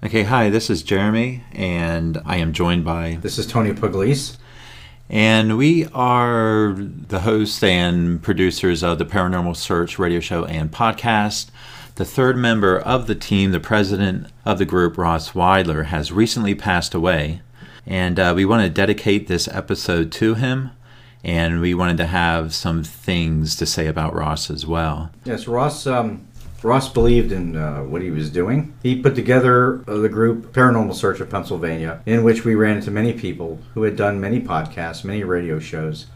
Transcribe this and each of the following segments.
Okay, hi, this is Jeremy, and I am joined by. This is Tony Pugliese. And we are the hosts and producers of the Paranormal Search radio show and podcast. The third member of the team, the president of the group, Ross Weidler, has recently passed away. And uh, we want to dedicate this episode to him. And we wanted to have some things to say about Ross as well. Yes, Ross. Um, Ross believed in uh, what he was doing. He put together uh, the group Paranormal Search of Pennsylvania, in which we ran into many people who had done many podcasts, many radio shows,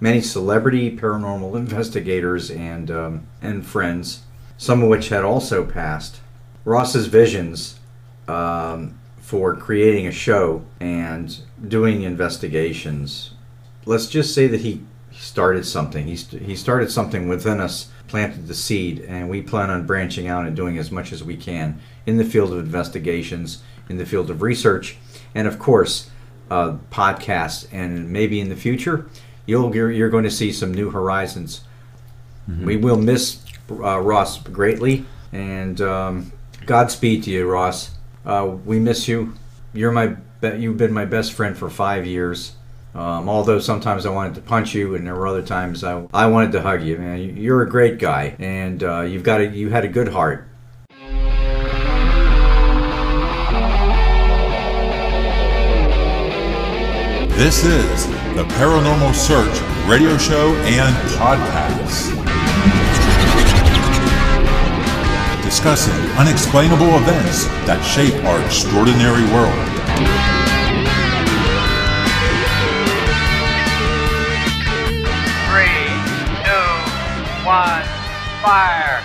many celebrity paranormal investigators and um, and friends, some of which had also passed. Ross's visions um, for creating a show and doing investigations. Let's just say that he started something. He, st- he started something within us planted the seed, and we plan on branching out and doing as much as we can in the field of investigations, in the field of research, and of course, uh, podcasts. And maybe in the future, you'll you're, you're going to see some new horizons. Mm-hmm. We will miss uh, Ross greatly, and um, Godspeed to you, Ross. Uh, we miss you. You're my you've been my best friend for five years. Um, although sometimes I wanted to punch you, and there were other times I, I wanted to hug you. Man, you're a great guy, and uh, you've got a, you had a good heart. This is the Paranormal Search radio show and podcast. Discussing unexplainable events that shape our extraordinary world. Fire!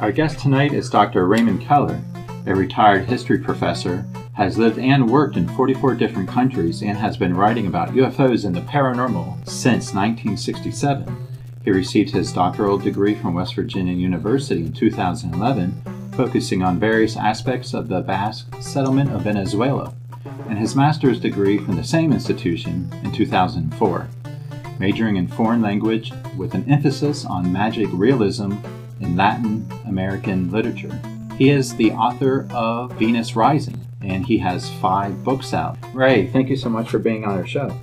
Our guest tonight is Dr. Raymond Keller, a retired history professor, has lived and worked in 44 different countries, and has been writing about UFOs and the paranormal since 1967. He received his doctoral degree from West Virginia University in 2011 focusing on various aspects of the Basque settlement of Venezuela, and his master's degree from the same institution in 2004, majoring in foreign language with an emphasis on magic realism in Latin American literature. He is the author of Venus Rising, and he has five books out. Ray, thank you so much for being on our show.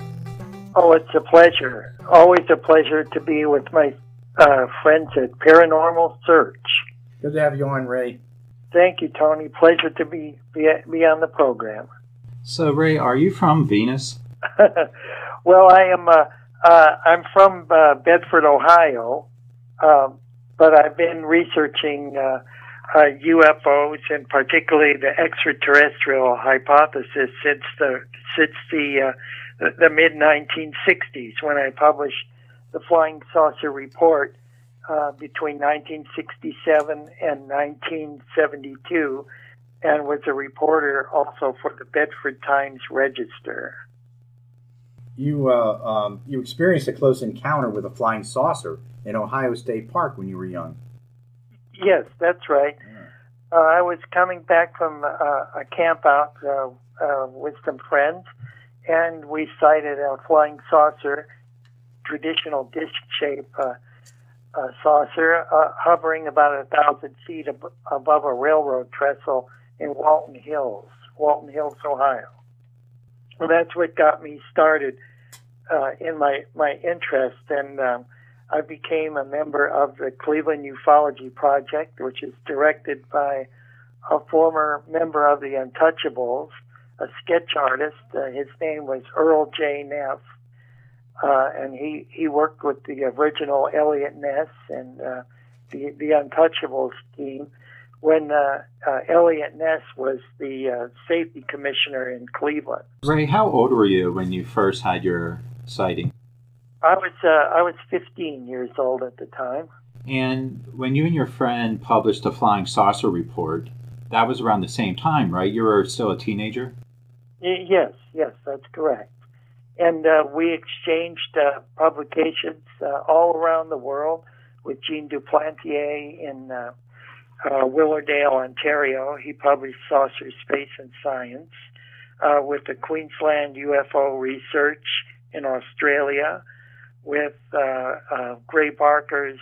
Oh, it's a pleasure. Always a pleasure to be with my uh, friends at Paranormal Search. Good to have you on, Ray. Thank you, Tony. Pleasure to be be, be on the program. So, Ray, are you from Venus? well, I am. Uh, uh, I'm from uh, Bedford, Ohio, um, but I've been researching UFOs uh, and particularly the extraterrestrial hypothesis since the since the uh, the mid 1960s when I published the Flying Saucer Report uh, between 1967 and 1972 and was a reporter also for the Bedford Times Register. You uh, um, you experienced a close encounter with a flying saucer in Ohio State Park when you were young. Yes, that's right. Uh, I was coming back from uh, a camp out uh, uh, with some friends, and we sighted a flying saucer, traditional disc shape uh, saucer uh, hovering about a thousand feet ab- above a railroad trestle in Walton Hills, Walton Hills, Ohio. Well, that's what got me started uh, in my my interest, and um, I became a member of the Cleveland Ufology Project, which is directed by a former member of the Untouchables, a sketch artist. Uh, his name was Earl J. Neff uh, and he he worked with the original Eliot Ness and uh, the the Untouchables team when uh, uh, Eliot Ness was the uh, safety commissioner in Cleveland. Ray, how old were you when you first had your sighting? I was uh, I was 15 years old at the time. And when you and your friend published the flying saucer report, that was around the same time, right? You were still a teenager. Y- yes, yes, that's correct and uh, we exchanged uh, publications uh, all around the world with Gene Duplantier in uh, uh, Willowdale, Ontario. He published Saucer Space and Science. uh, with the Queensland UFO Research in Australia, with Gray Barker's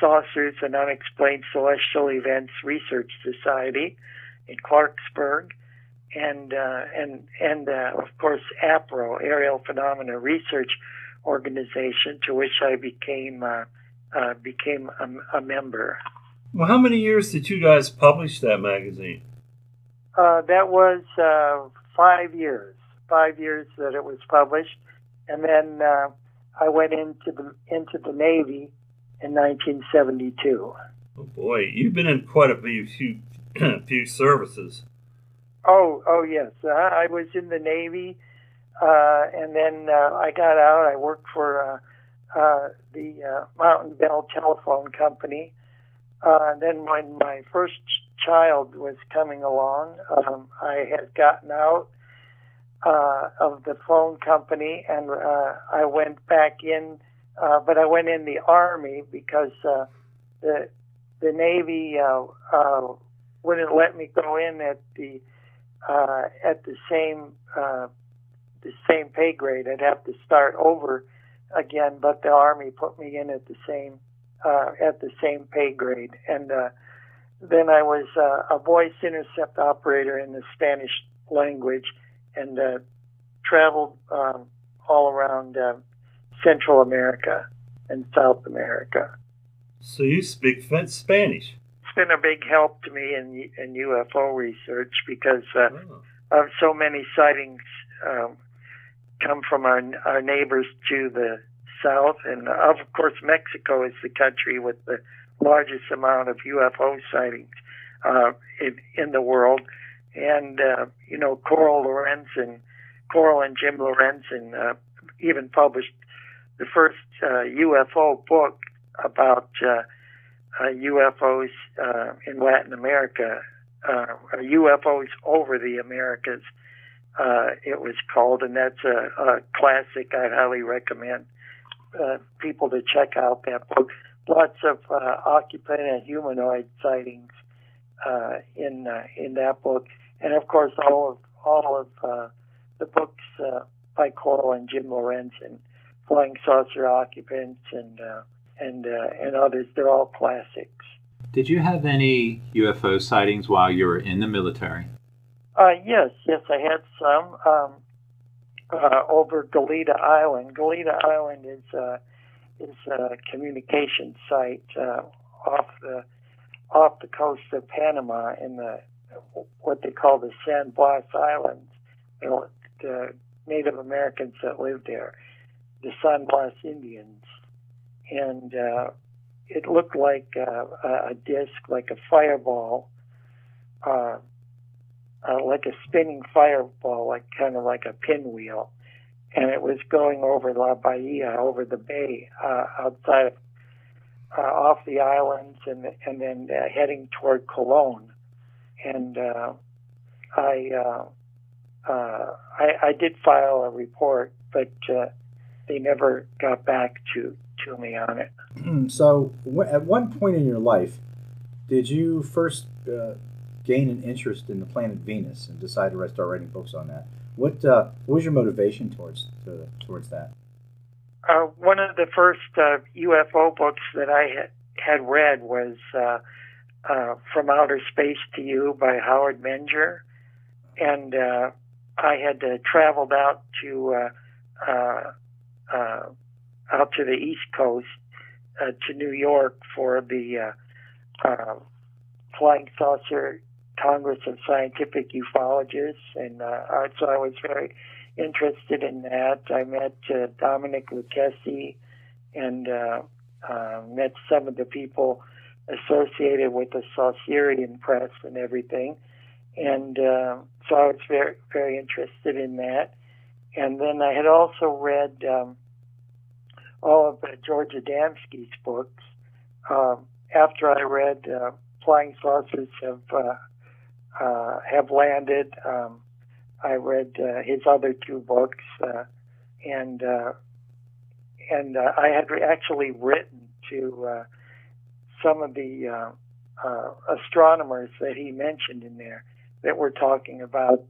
Saucers and Unexplained Celestial Events Research Society in Clarksburg, and uh, and and uh, of course APRO, Aerial Phenomena Research Organization, to which I became uh, uh, became a, a, member. Well, how many years did you guys publish that magazine? Uh, that was uh, five years. Five years that it was published, and then I went into the into the Navy in 1972. Oh boy, you've been in quite a few few, few services. Oh, oh yes. Uh, I was in the Navy, uh, and then uh, I got out. I worked for uh, uh, the uh, Mountain Bell Telephone Company. Uh, then when my first child was coming along, um, I had gotten out uh, of the phone company, and uh, I went back in. Uh, but I went in the army because uh, the the Navy uh, uh, wouldn't let me go in at the uh, at the same uh, the same pay grade. I'd have to start over again, but the Army put me in at the same uh, at the same pay grade, and uh, then I was uh, a voice intercept operator in the Spanish language, and uh, traveled um, all around uh, Central America and South America. So you speak Spanish? Been a big help to me in, in UFO research because uh, oh. of so many sightings um, come from our, our neighbors to the south, and of course Mexico is the country with the largest amount of UFO sightings uh, in, in the world. And uh, you know, Coral Lorenz and Coral and Jim Lorenz and uh, even published the first uh, UFO book about uh, UFOs uh, uh, in Latin America, uh UFOs over the Americas. it was called, and that's a, a classic. I highly recommend people to check out that book. Lots of occupant and humanoid sightings in in that book, and of course all of all of the books by Coral and Jim Lorenz and flying saucer occupants and uh, and uh, and others. They're all classics. Did you have any UFO sightings while you were in the military? Uh, yes, yes, I had some um, uh, over Galeta Island. Galeta Island is uh, is a communication site uh, off the off the coast of Panama in the what they call the San Blas Islands. You know, the Native Americans that lived there the San Blas Indians, and uh, it looked like uh, a disc, like a fireball, uh, uh, like a spinning fireball, like kind of like a pinwheel, and it was going over La Bahia, over the bay, uh, outside uh, off the islands, and and then heading toward Colon, and I, I I did file a report, but they never got back to to me on it. Hmm, so, at one point in your life, did you first uh, gain an interest in the planet Venus and decide to start writing books on that? What, uh, what was your motivation towards to, towards that? Uh, one of the first UFO uh, books that I had, read was uh, uh, From Outer Space to You by Howard Menger, and I had traveled out to uh, out to the East Coast uh, to New York for the uh, uh, Flying Saucer Congress of Scientific Ufologists, and uh, so I was very interested in that. I met uh, Dominic Lucchesi and uh, uh, met some of the people associated with the Saucerian press and everything. And uh, so I was very, very interested in that. And then I had also read um, all of uh, George Adamski's books. Um, after I read uh, Flying Saucers Have uh, uh, Have Landed, um, I read uh, his other two books, uh, and and I had actually written to some of the astronomers that he mentioned in there that were talking about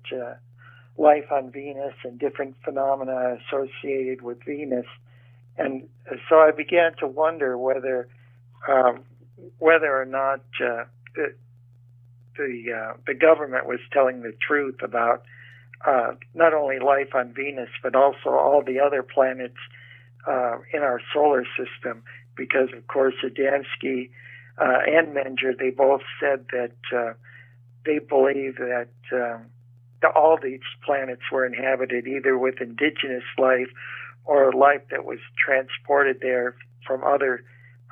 life on Venus and different phenomena associated with Venus. And so I began to wonder whether um, whether or not uh, the the, uh, the government was telling the truth about uh, not only life on Venus but also all the other planets uh, in our solar system. Because of course, Adamski uh, and Menger they both said that uh, they believe that um, all these planets were inhabited either with indigenous life or life that was transported there from other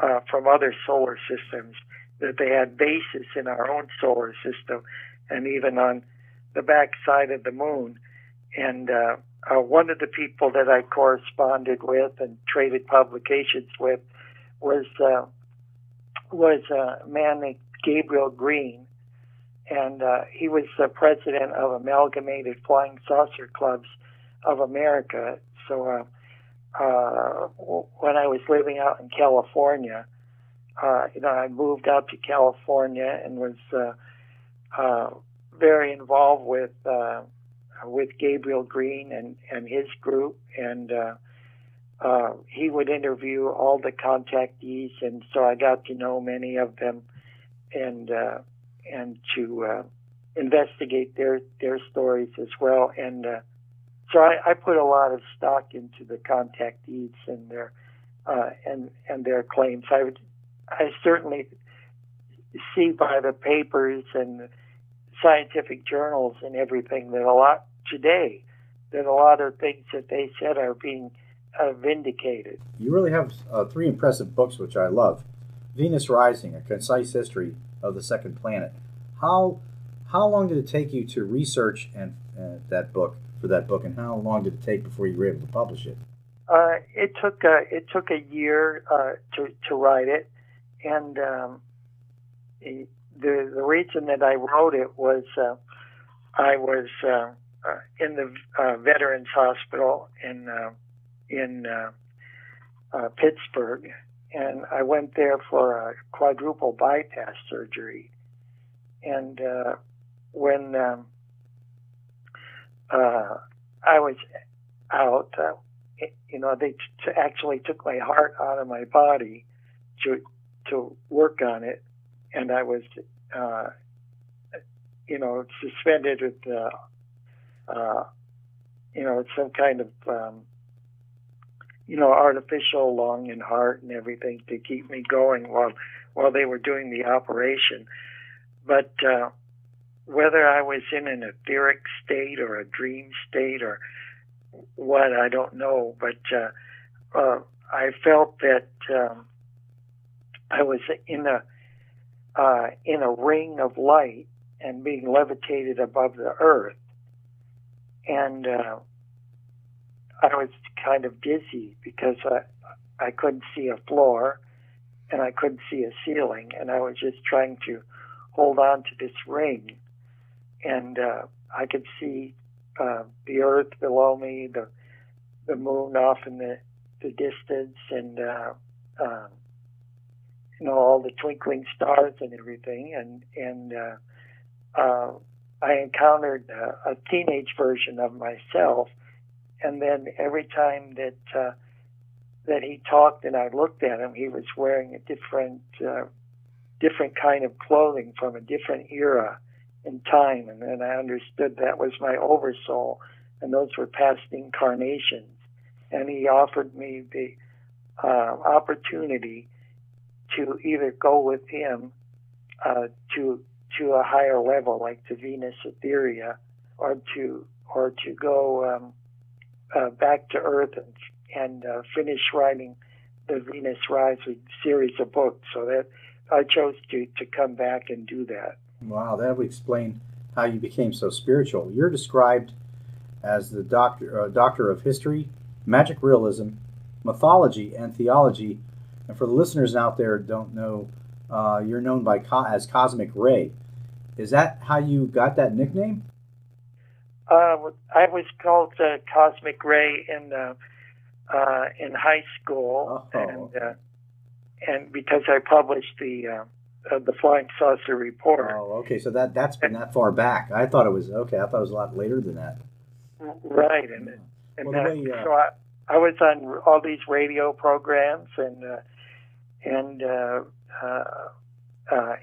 uh, from other solar systems. That they had bases in our own solar system, and even on the back side of the moon. And uh, uh, one of the people that I corresponded with and traded publications with was uh, was a man named Gabriel Green, and uh, he was the president of Amalgamated Flying Saucer Clubs of America. So uh, when I was living out in California, uh, you know, I moved out to California and was uh, uh, very involved with uh, with Gabriel Green and and his group, and uh, uh, he would interview all the contactees, and so I got to know many of them, and uh, and to uh, investigate their their stories as well, and. Uh, so I, I put a lot of stock into the contactees and their uh, and and their claims. I would, I certainly see by the papers and scientific journals and everything that a lot today that a lot of things that they said are being uh, vindicated. You really have uh, three impressive books, which I love. Venus Rising: A Concise History of the Second Planet. How how long did it take you to research and uh, that book? For that book, and how long did it take before you were able to publish it? Uh, it took a, it took a year uh, to to write it, and um, the the reason that I wrote it was uh, I was uh, uh, in the uh, Veterans Hospital in in Pittsburgh, and I went there for a quadruple bypass surgery, and when um, uh, I was out. Uh, you know, they t- actually took my heart out of my body to to work on it, and I was, uh, you know, suspended with, uh, uh, you know, some kind of, um, you know, artificial lung and heart and everything to keep me going while while they were doing the operation. But uh, whether I was in an etheric state or a dream state or what, I don't know. But uh, uh, I felt that um, I was in a uh, in a ring of light and being levitated above the earth, and uh, I was kind of dizzy because I I couldn't see a floor and I couldn't see a ceiling, and I was just trying to hold on to this ring and uh, I could see uh, the earth below me, the the moon off in the, the distance, and uh, uh, you know all the twinkling stars and everything. And and uh, uh, I encountered a, a teenage version of myself, and then every time that uh, that he talked and I looked at him, he was wearing a different uh, different kind of clothing from a different era in time. And then I understood that was my oversoul, and those were past incarnations. And he offered me the uh, opportunity to either go with him uh, to to a higher level, like to Venus Etheria, or to or to go um, uh, back to Earth and and uh, finish writing the Venus Rising series of books. So that I chose to to come back and do that. Wow, that would explain how you became so spiritual. You're described as the doctor, uh, doctor of history, magic realism, mythology, and theology. And for the listeners out there don't know, uh, you're known by Co- as Cosmic Ray. Is that how you got that nickname? Uh, I was called uh, Cosmic Ray in uh, in high school, oh. and uh, and because I published the uh, the Flying Saucer Report. Oh, okay. So that that's been that far back. I thought it was okay. I thought it was a lot later than that. Right, and and Well, uh, way, uh, so I, I was on all these radio programs and uh, and uh, uh, uh,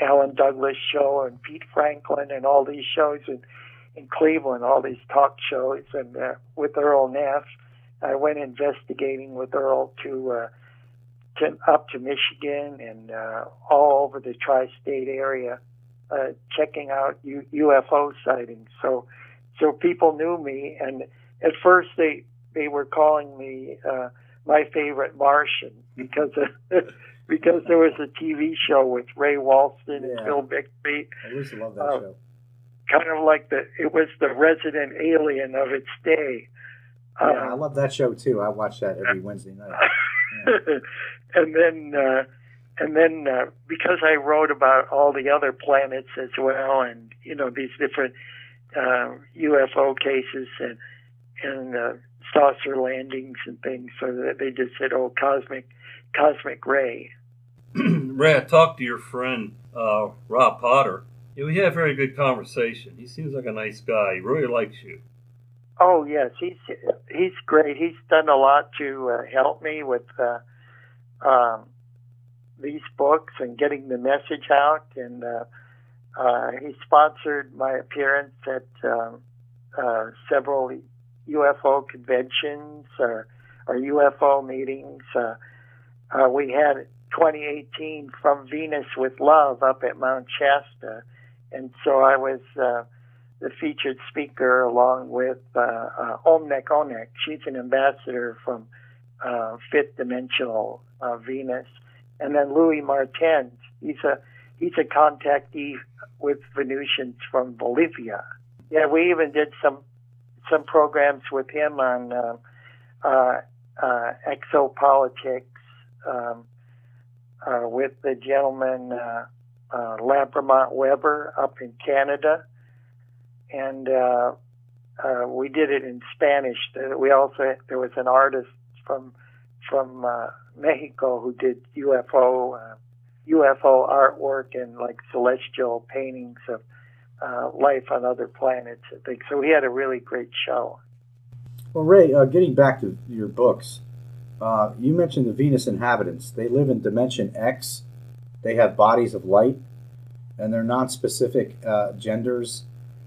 Alan Douglas show and Pete Franklin and all these shows in in Cleveland, all these talk shows and uh, with Earl Neff. I went investigating with Earl to uh, to up to Michigan and uh, all over the tri-state area, uh, checking out U- UFO sightings. So so people knew me, and at first they they were calling me uh, my favorite Martian because of, because there was a TV show with Ray Walston and Yeah. Bill Bixby, I used to love that Oh. show. kind of like the it was the resident alien of its day. Yeah, I Um, love that show too. I watch that every Wednesday night. and then uh, and then uh, because I wrote about all the other planets as well, and you know these different uh, UFO cases and and uh, saucer landings and things, so that they just said, "Oh, cosmic cosmic ray." Ray, I talked to your friend uh, Rob Potter. Yeah, we had a very good conversation. He seems like a nice guy. He really likes you. Oh yes, he's he's great. He's done a lot to uh, help me with uh, um, these books and getting the message out. And uh, uh, he sponsored my appearance at um, uh, several UFO conventions or, or UFO meetings. Uh, uh, we had 2018 from Venus with Love up at Mount Shasta, and so I was. Uh, the featured speaker along with uh, uh, Omnec Onec. She's an ambassador from uh, Fifth Dimensional uh, Venus, and then Louis Martens. He's a he's a contactee with Venusians from Bolivia. Yeah, we even did some some programs with him on uh, uh, uh, exopolitics um, uh, with the gentleman uh, uh, Lambremont Webre up in Canada and uh, uh, we did it in Spanish. We also there was an artist from from uh, Mexico who did UFO uh, UFO artwork and like celestial paintings of uh, life on other planets. I think so. We had a really great show. Well, Ray, uh, getting back to your books, uh, you mentioned the Venus inhabitants. They live in Dimension X. They have bodies of light, and they're non-specific uh, genders.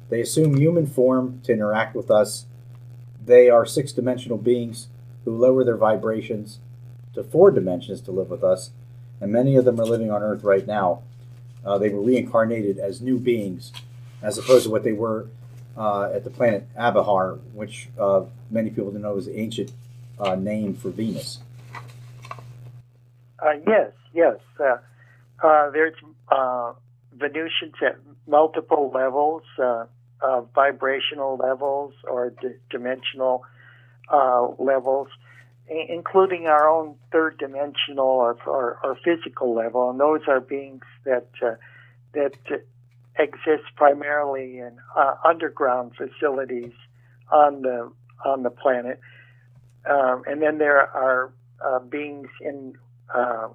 They assume human form to interact with us. They are six-dimensional beings who lower their vibrations to four dimensions to live with us, and many of them are living on Earth right now. Uh, they were reincarnated as new beings, as opposed to what they were uh, at the planet Abahar, which uh, many people don't know is the ancient uh, name for Venus. Uh, yes, yes. Uh, there's Venusians at multiple levels, vibrational levels or d- dimensional uh, levels, i- including our own third dimensional or, or, or physical level, and those are beings that uh, that exist primarily in uh, underground facilities on the on the planet, um, and then there are uh, beings in uh,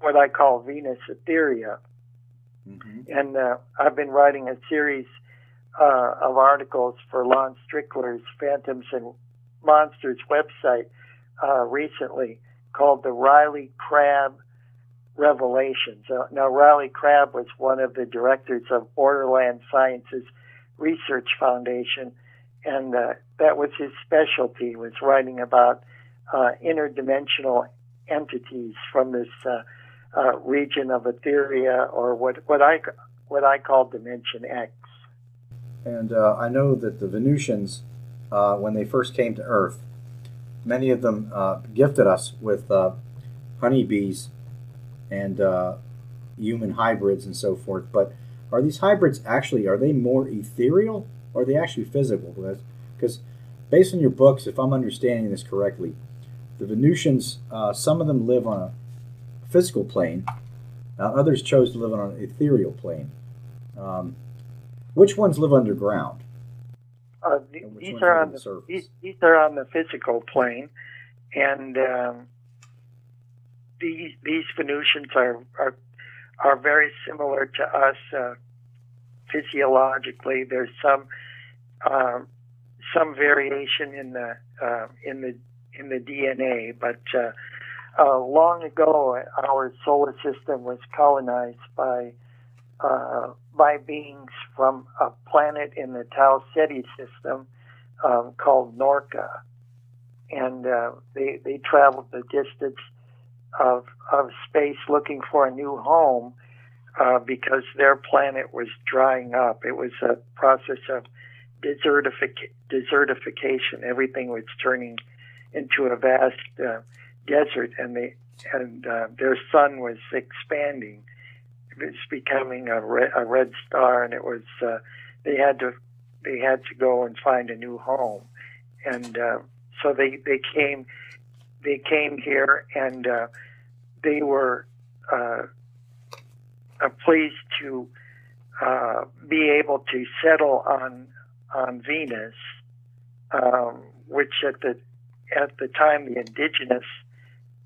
what I call Venus Etheria. And uh, I've been writing a series uh, of articles for Lon Strickler's Phantoms and Monsters website uh, recently called the Riley Crabb Revelations. Uh, now, Riley Crabb was one of the directors of Borderland Sciences Research Foundation, and uh, that was his specialty, was writing about uh, interdimensional entities from this uh, uh, region of Etheria, or what, what I what I call Dimension X. And I know that the Venusians, uh, when they first came to Earth, many of them uh, gifted us with uh, honeybees and uh, human hybrids and so forth. But are these hybrids actually are they more ethereal or are they actually physical? Because based on your books, if I'm understanding this correctly, the Venusians, uh, some of them live on a physical plane, uh, others chose to live on an ethereal plane. Um, which ones live underground? Uh, th- And which these are on the the these, these are on the physical plane, and um, these these Venusians are are are very similar to us uh, physiologically. There's some um, some variation in the uh, in the in the DNA, but uh, uh, long ago, our solar system was colonized by uh, by beings from a planet in the Tau Ceti system um, called Norca, and uh, they they traveled the distance of of space looking for a new home uh, because their planet was drying up. It was a process of desertific- desertification. Everything was turning into a vast uh, desert, and they and uh, their sun was expanding. It was becoming a red, a red star, and it was uh, they had to they had to go and find a new home, and uh, so they they came they came here and uh, they were uh, uh, pleased to uh, be able to settle on on Venus, um, which at the at the time the indigenous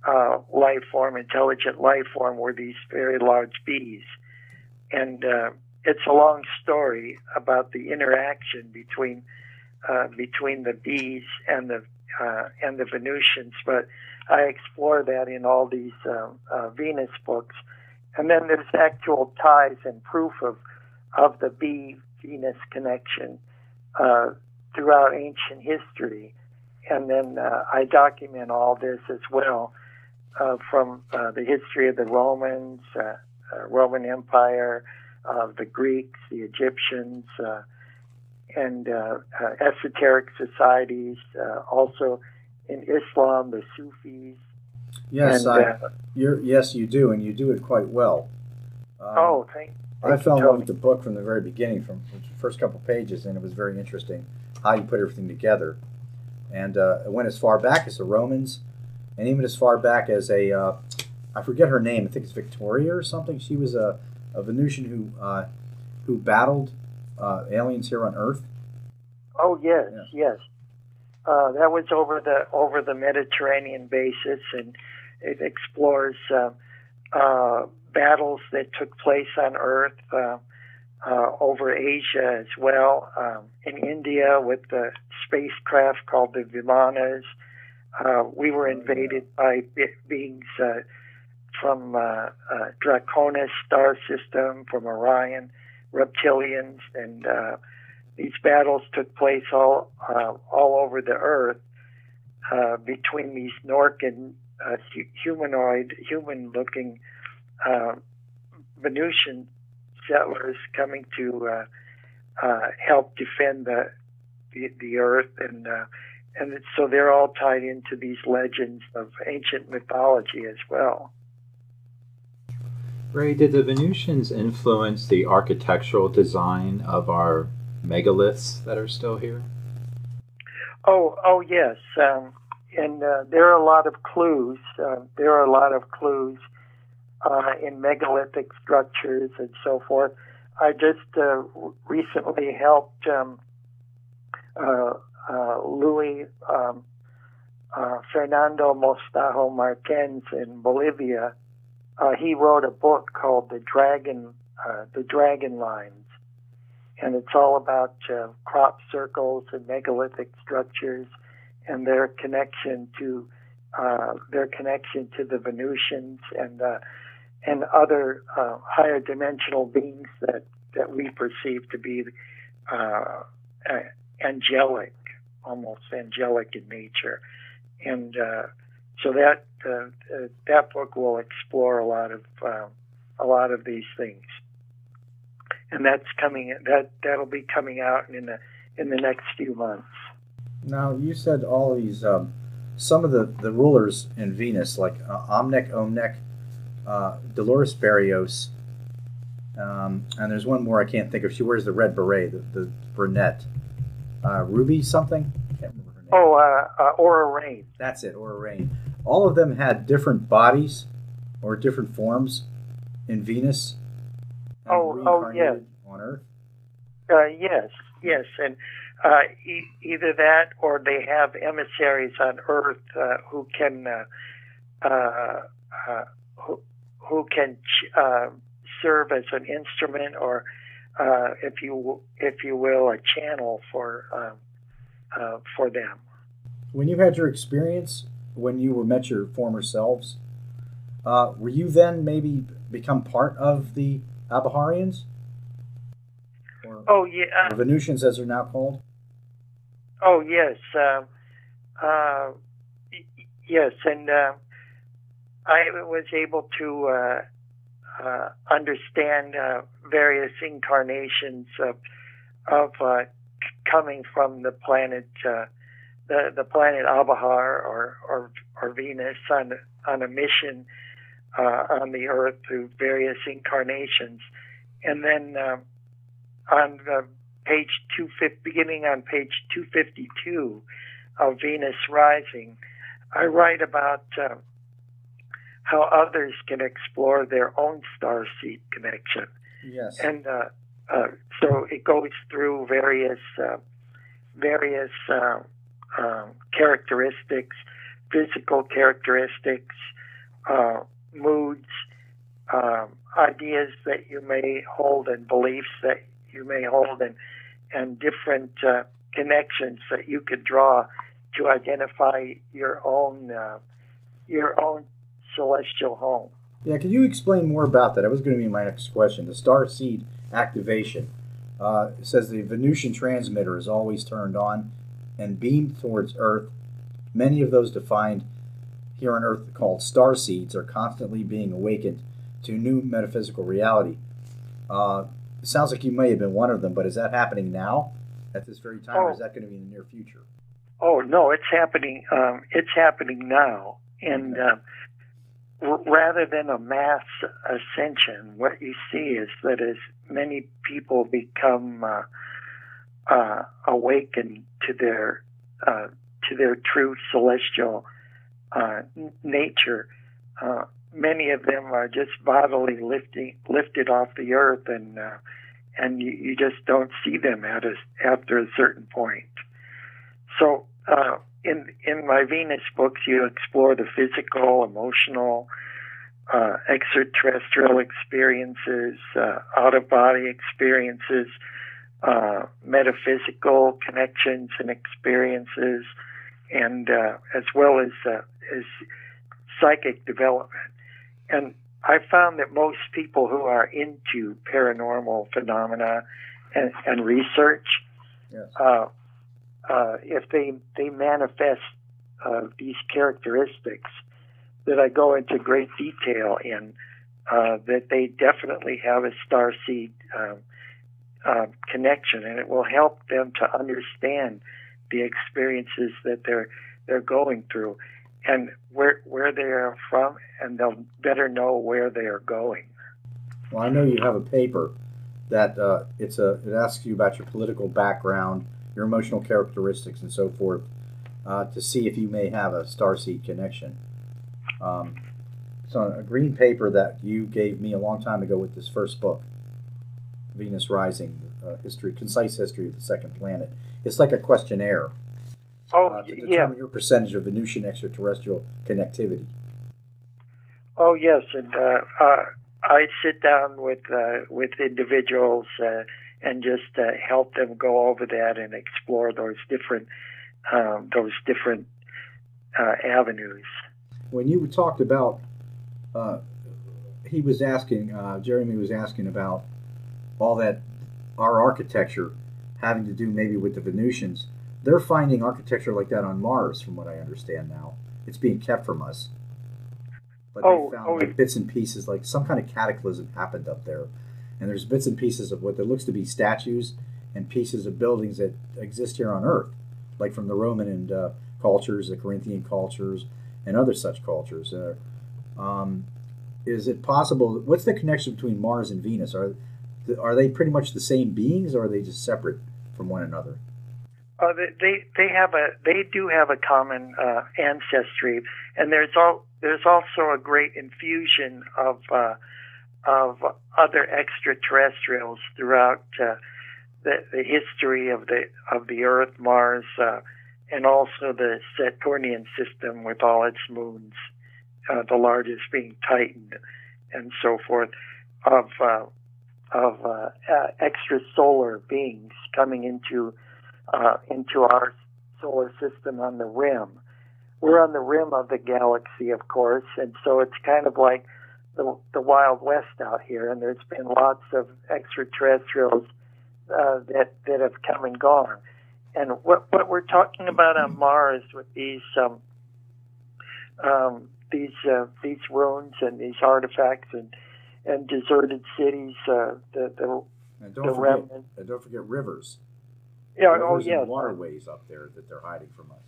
uh, life form, intelligent life form, were these very large bees, and uh, it's a long story about the interaction between uh, between the bees and the uh, and the Venusians, but I explore that in all these um, uh, Venus books, and then there's actual ties and proof of of the bee Venus connection uh, throughout ancient history, and then I document all this as well uh, from uh, the history of the Romans, Roman Empire, of the Greeks, the Egyptians and uh, uh, esoteric societies, uh, also in Islam, the Sufis. Yes, and, I, uh, you're, yes, you do, and you do it quite well. Um, oh, thank, I fell in love with the book from the very beginning, from the first couple pages, and it was very interesting how you put everything together. And uh, it went as far back as the Romans, and even as far back as a, uh, I forget her name, I think it's Victoria or something. She was a, a Venusian who uh, who battled uh, aliens here on Earth. Oh yes, Yeah. yes. Uh, that was over the over the Mediterranean basis, and it explores uh, uh, battles that took place on Earth uh, uh, over Asia as well. Um, in India, with the spacecraft called the Vimanas, uh, we were invaded by beings uh, from uh, uh, Draconis star system, from Orion, reptilians, and uh, these battles took place all all over the earth between these Norcan humanoid, human-looking Venusian settlers coming to help defend the the, the earth, and and so they're all tied into these legends of ancient mythology as well. Ray, did the Venusians influence the architectural design of our megaliths that are still here? Oh, oh yes, um, and uh, there are a lot of clues. Uh, there are a lot of clues uh, in megalithic structures and so forth. I just uh, recently helped um, uh, uh, Louis um, uh, Fernando Mostajo Marquez in Bolivia. Uh, he wrote a book called The Dragon, uh, The Dragon Lines and it's all about uh, crop circles and megalithic structures and their connection to uh, their connection to the Venusians and uh, and other uh, higher dimensional beings that that we perceive to be uh, uh, angelic, almost angelic in nature, and uh, so that uh, uh, that book will explore a lot of uh, a lot of these things and that's coming that that'll be coming out in the in the next few months. Now, you said all these, um, some of the, the rulers in Venus, like uh, Omnec, uh, Dolores Barrios, um, and there's one more I can't think of. She wears the red beret, the, the brunette. Uh, Ruby something? I can't remember her name. Oh, uh, uh, Aura Rain. That's it, or Rain. All of them had different bodies or different forms in Venus. Oh, oh, yeah. reincarnated On Earth. Uh, yes, yes, and uh, e- either that or they have emissaries on Earth uh, who can uh, uh, uh, who, who can ch- uh, serve as an instrument or, uh, if you if you will, a channel for um, uh, for them. When you had your experience, when you were met your former selves, uh, were you then maybe become part of the Abaharians? Or, Oh yeah. or Venusians, as they're now called? Oh yes, um, uh, yes, and uh, I was able to uh, understand uh, various incarnations of of uh, coming from the planet uh, the the planet Abahar or or, or Venus on on a mission uh, on the Earth through various incarnations, and then um on the page 250, beginning on page 252 of Venus Rising, I write about uh, how others can explore their own star seed connection. Yes. And uh, uh, so it goes through various uh, various uh, um, characteristics, physical characteristics, uh, moods, um, ideas that you may hold, and beliefs that you may hold, and and different uh, connections that you could draw to identify your own uh, your own celestial home. Yeah, could you explain more about that? That was going to be my next question. The star seed activation uh, it says the Venusian transmitter is always turned on and beamed towards Earth. Many of those defined here on Earth called star seeds are constantly being awakened to new metaphysical reality. Uh, it sounds like you may have been one of them, but is that happening now at this very time, or is Oh. that going to be in the near future? Oh no, it's happening. Um, it's happening now, and uh, r- rather than a mass ascension, what you see is that as many people become uh, uh, awakened to their uh, to their true celestial uh, nature, uh, many of them are just bodily lifting lifted off the earth, and uh, and you, you just don't see them at a, after a certain point. So in in my Venus books, you explore the physical, emotional, uh, extraterrestrial experiences, uh, out of body experiences, uh, metaphysical connections and experiences, and uh, as well as uh, as psychic development. And I found that most people who are into paranormal phenomena and, and research Yes. Uh, if they they manifest uh, these characteristics that I go into great detail in, uh, that they definitely have a star seed um, uh, connection, and it will help them to understand the experiences that they're they're going through, and where where they are from, and they'll better know where they are going. Well, I know you have a paper that uh, it's a it asks you about your political background, your emotional characteristics, and so forth, uh, to see if you may have a starseed connection. Um, it's on a green paper that you gave me a long time ago with this first book, Venus Rising: uh, History, Concise History of the Second Planet. It's like a questionnaire Oh uh, to yeah, determine your percentage of Venusian extraterrestrial connectivity. Oh yes, and uh, uh, I sit down with uh, with individuals uh, and just uh, help them go over that and explore those different um, those different uh, avenues. when you talked about uh, he was asking uh, jeremy was asking about all that our architecture having to do maybe with the venusians. They're finding architecture like that on mars from what i understand now. It's being kept from us. But Oh, they found oh, like bits and pieces like some kind of cataclysm happened up there and there's bits and pieces of what there looks to be statues and pieces of buildings that exist here on earth like from the roman and uh, cultures the corinthian cultures and other such cultures. Uh, um, is it possible? What's the connection between Mars and Venus? Are are they pretty much the same beings, or are they just separate from one another? Uh, they, they have a they do have a common uh, ancestry, and there's all there's also a great infusion of uh, of other extraterrestrials throughout uh, the the history of the of the Earth, Mars, uh, and also the Saturnian system with all its moons, uh, the largest being Titan, and so forth. of uh, of uh, uh, extrasolar beings coming into uh, into our solar system on the rim. We're on the rim of the galaxy, of course, and so it's kind of like the, the Wild West out here. And there's been lots of extraterrestrials uh, that that have come and gone. And what what we're talking about on Mars with these um, um, these uh, these ruins and these artifacts and and deserted cities, uh, the the And the don't forget, remnant. and don't forget rivers. Yeah, rivers oh and yes, waterways up there that they're hiding from us.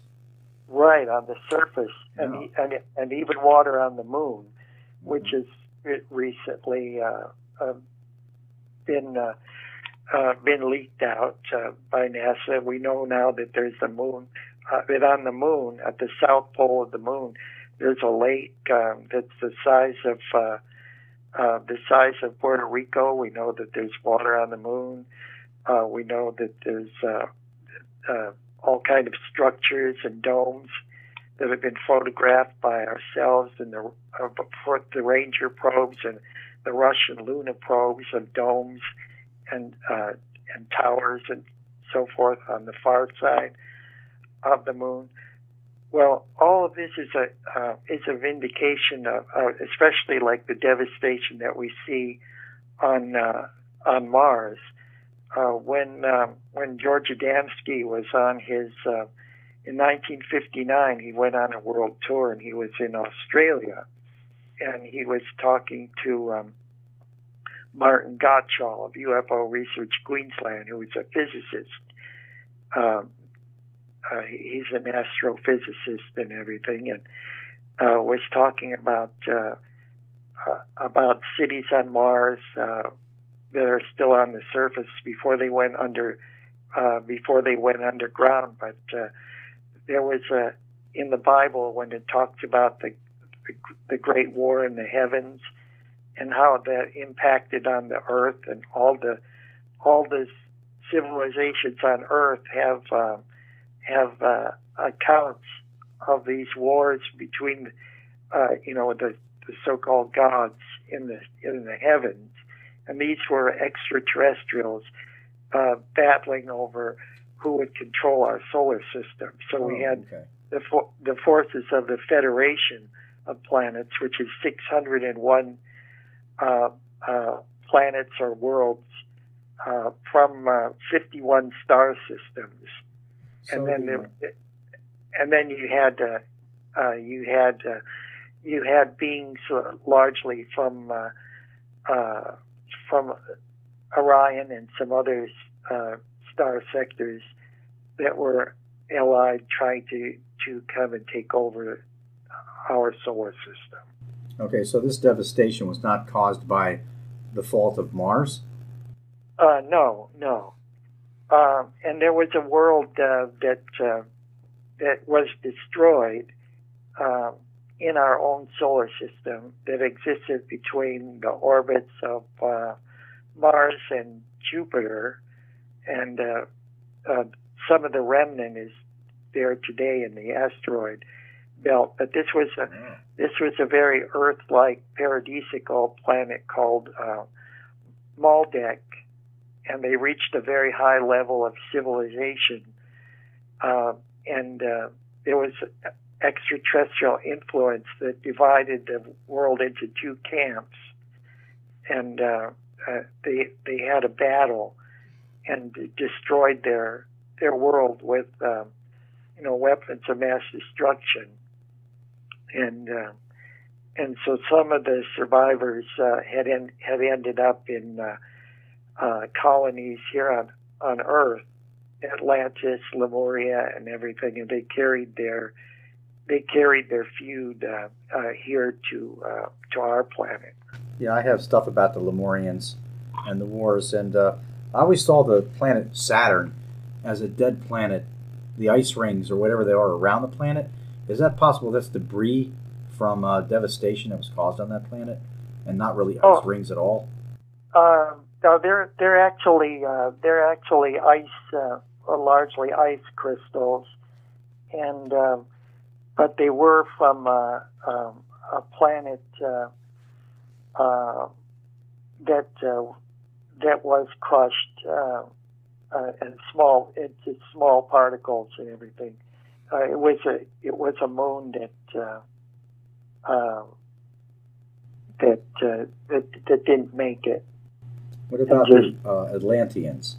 right on the surface, and, Yeah. e- and and even water on the moon, which has recently uh, uh, been uh, been leaked out by NASA. We know now that there's a moon, that on the moon, at the south pole of the moon, there's a lake um, that's the size of uh, uh, the size of Puerto Rico. We know that there's water on the moon. Uh, we know that there's all kind of structures and domes that have been photographed by ourselves and the uh, the Ranger probes and the Russian Luna probes of domes and uh, and towers and so forth on the far side of the moon. Well, all of this is a uh, is a vindication of, uh, especially like the devastation that we see on uh, on Mars. Uh, when um, when George Adamski was on his uh, in 1959, he went on a world tour and he was in Australia, and he was talking to um, Martin Gottschall of UFO Research Queensland, who is a physicist. Um, uh, he's an astrophysicist and everything, and uh, was talking about uh, uh, about cities on Mars uh, that are still on the surface before they went under uh, before they went underground. But uh, there was a in the Bible when it talks about the, the Great War in the heavens and how that impacted on the earth and all the all the civilizations on earth have um, have uh, accounts of these wars between uh, you know the, the so-called gods in the in the heavens. And these were extraterrestrials uh, battling over who would control our solar system so we Oh, had okay. the, the forces of the Federation of Planets, which is 601 uh, uh, planets or worlds uh, from uh, 51 star systems, So and then there, and then you had uh, uh, you had uh, you had beings largely from uh, uh, from Orion and some others uh, star sectors that were allied trying to to come and take over our solar system. okay, so this devastation was not caused by the fault of Mars. Uh, no, no. Um, and there was a world uh, that uh, that was destroyed um, in our own solar system that existed between the orbits of uh, Mars and Jupiter, and uh, uh, some of the remnant is there today in the asteroid belt. But this was a this was a very Earth-like paradisical planet called uh, Maldek, and they reached a very high level of civilization. Uh, and uh, there was extraterrestrial influence that divided the world into two camps, and uh, uh, they they had a battle and destroyed their their world with um, you know weapons of mass destruction, and uh, and so some of the survivors uh, had en- had ended up in uh, uh, colonies here on on Earth, Atlantis, Lemuria, and everything, and they carried their they carried their feud uh, uh, here to to our planet. Yeah, I have stuff about the Lemurians and the wars, and I always saw the planet Saturn as a dead planet. The ice rings or whatever they are around the planet. Is that possible? That's debris from uh, devastation that was caused on that planet, and not really ice Oh. rings at all. Um, no, they're they're actually uh, they're actually ice, uh, largely ice crystals, and um, but they were from uh, um, a planet uh, uh, that uh, that was crushed uh, uh, and small into small particles and everything. Uh, it was a it was a moon that uh, uh, that, uh, that that didn't make it. What about the uh, Atlanteans?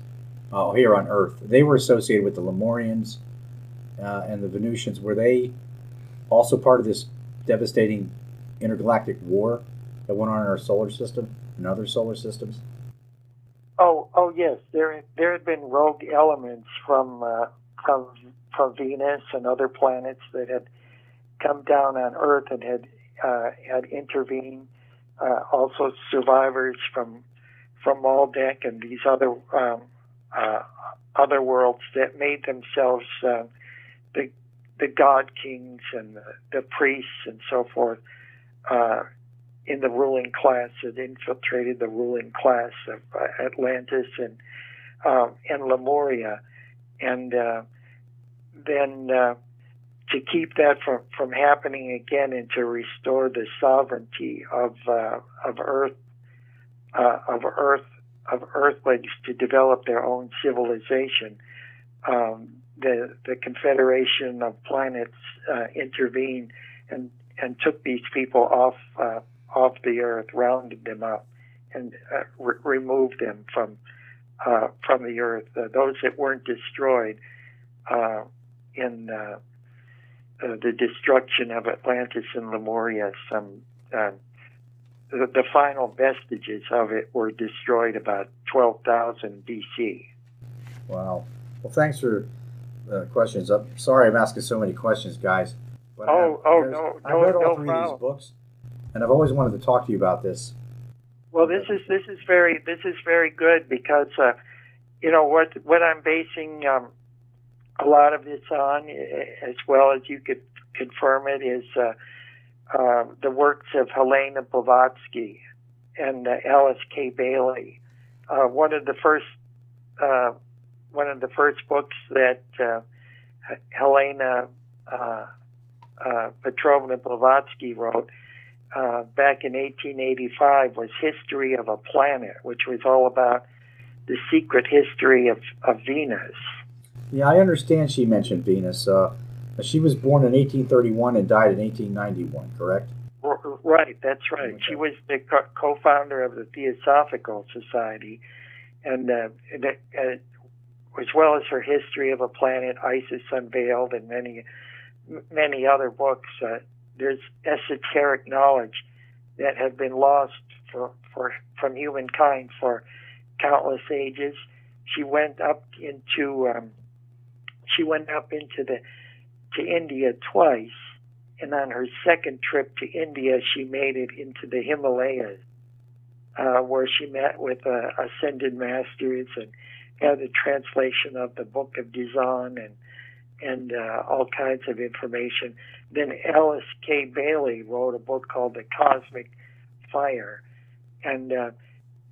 Oh, here on Earth, they were associated with the Lemurians uh, and the Venusians. Were they also part of this devastating intergalactic war that went on in our solar system and other solar systems? Oh, oh yes. There, there had been rogue elements from uh, from from Venus and other planets that had come down on Earth and had uh, had intervened. Uh, also, survivors from from Maldek and these other um, uh, other worlds that made themselves uh, the the god kings and the, the priests and so forth uh, in the ruling class that infiltrated the ruling class of uh, Atlantis and um, and Lemuria, and uh, then uh, to keep that from, from happening again and to restore the sovereignty of uh, of Earth uh, of Earth of Earthlings to develop their own civilization. Um, the the Confederation of Planets uh, intervened and and took these people off uh, off the Earth, rounded them up, and uh, re- removed them from uh, from the Earth. Uh, those that weren't destroyed uh, in the destruction of Atlantis and Lemuria, some the, the final vestiges of it were destroyed about 12,000 BC. Wow. Well, thanks for the questions. I'm sorry I'm asking so many questions, guys. But oh, oh, no, I've read all no three problem. of these books, and I've always wanted to talk to you about this. Well, this is this is very this is very good because uh, you know what what I'm basing um, a lot of this on, as well as you could confirm it, is uh, uh, the works of Helena Blavatsky and uh, Alice K. Bailey. Uh, one of the first uh, one of the first books that Helena Petrovna Blavatsky wrote back in 1885 was History of a Planet, which was all about the secret history of, of Venus. Yeah, I understand she mentioned Venus. She was born in 1831 and died in 1891, correct? Right, that's right. Okay. She was the co founder of the Theosophical Society, and uh, uh, as well as her history of a planet, Isis Unveiled, and many, many other books. Uh, there's esoteric knowledge that have been lost for, for from humankind for countless ages. She went up into um, she went up into the to India twice, and on her second trip to India, she made it into the Himalayas, uh, where she met with uh, ascended masters and had a translation of the Book of Dzyan and and uh, all kinds of information. Then Alice K. Bailey wrote a book called The Cosmic Fire, and uh,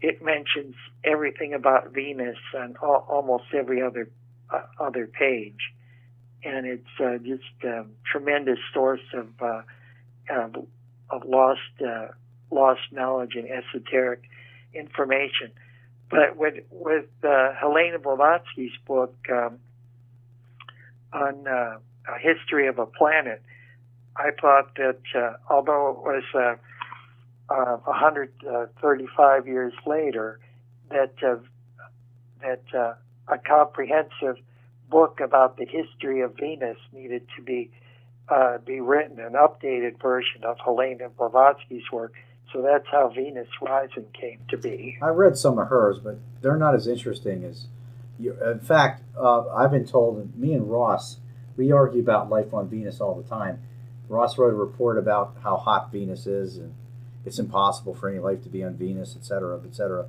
it mentions everything about Venus on all, almost every other uh, other page and it's uh, just a um, tremendous source of uh, of, of lost uh, lost knowledge and esoteric information. But with with uh, Helena Blavatsky's book um, on uh, a history of a planet, I thought that uh, although it was uh, uh, 135 years later, that uh, that uh, a comprehensive book about the history of Venus needed to be uh, be written, an updated version of Helena Blavatsky's work. So that's how Venus Rising came to be. I read some of hers, but they're not as interesting as. In fact, uh, I've been told, me and Ross, we argue about life on Venus all the time. Ross wrote a report about how hot Venus is, and it's impossible for any life to be on Venus, etc., etc.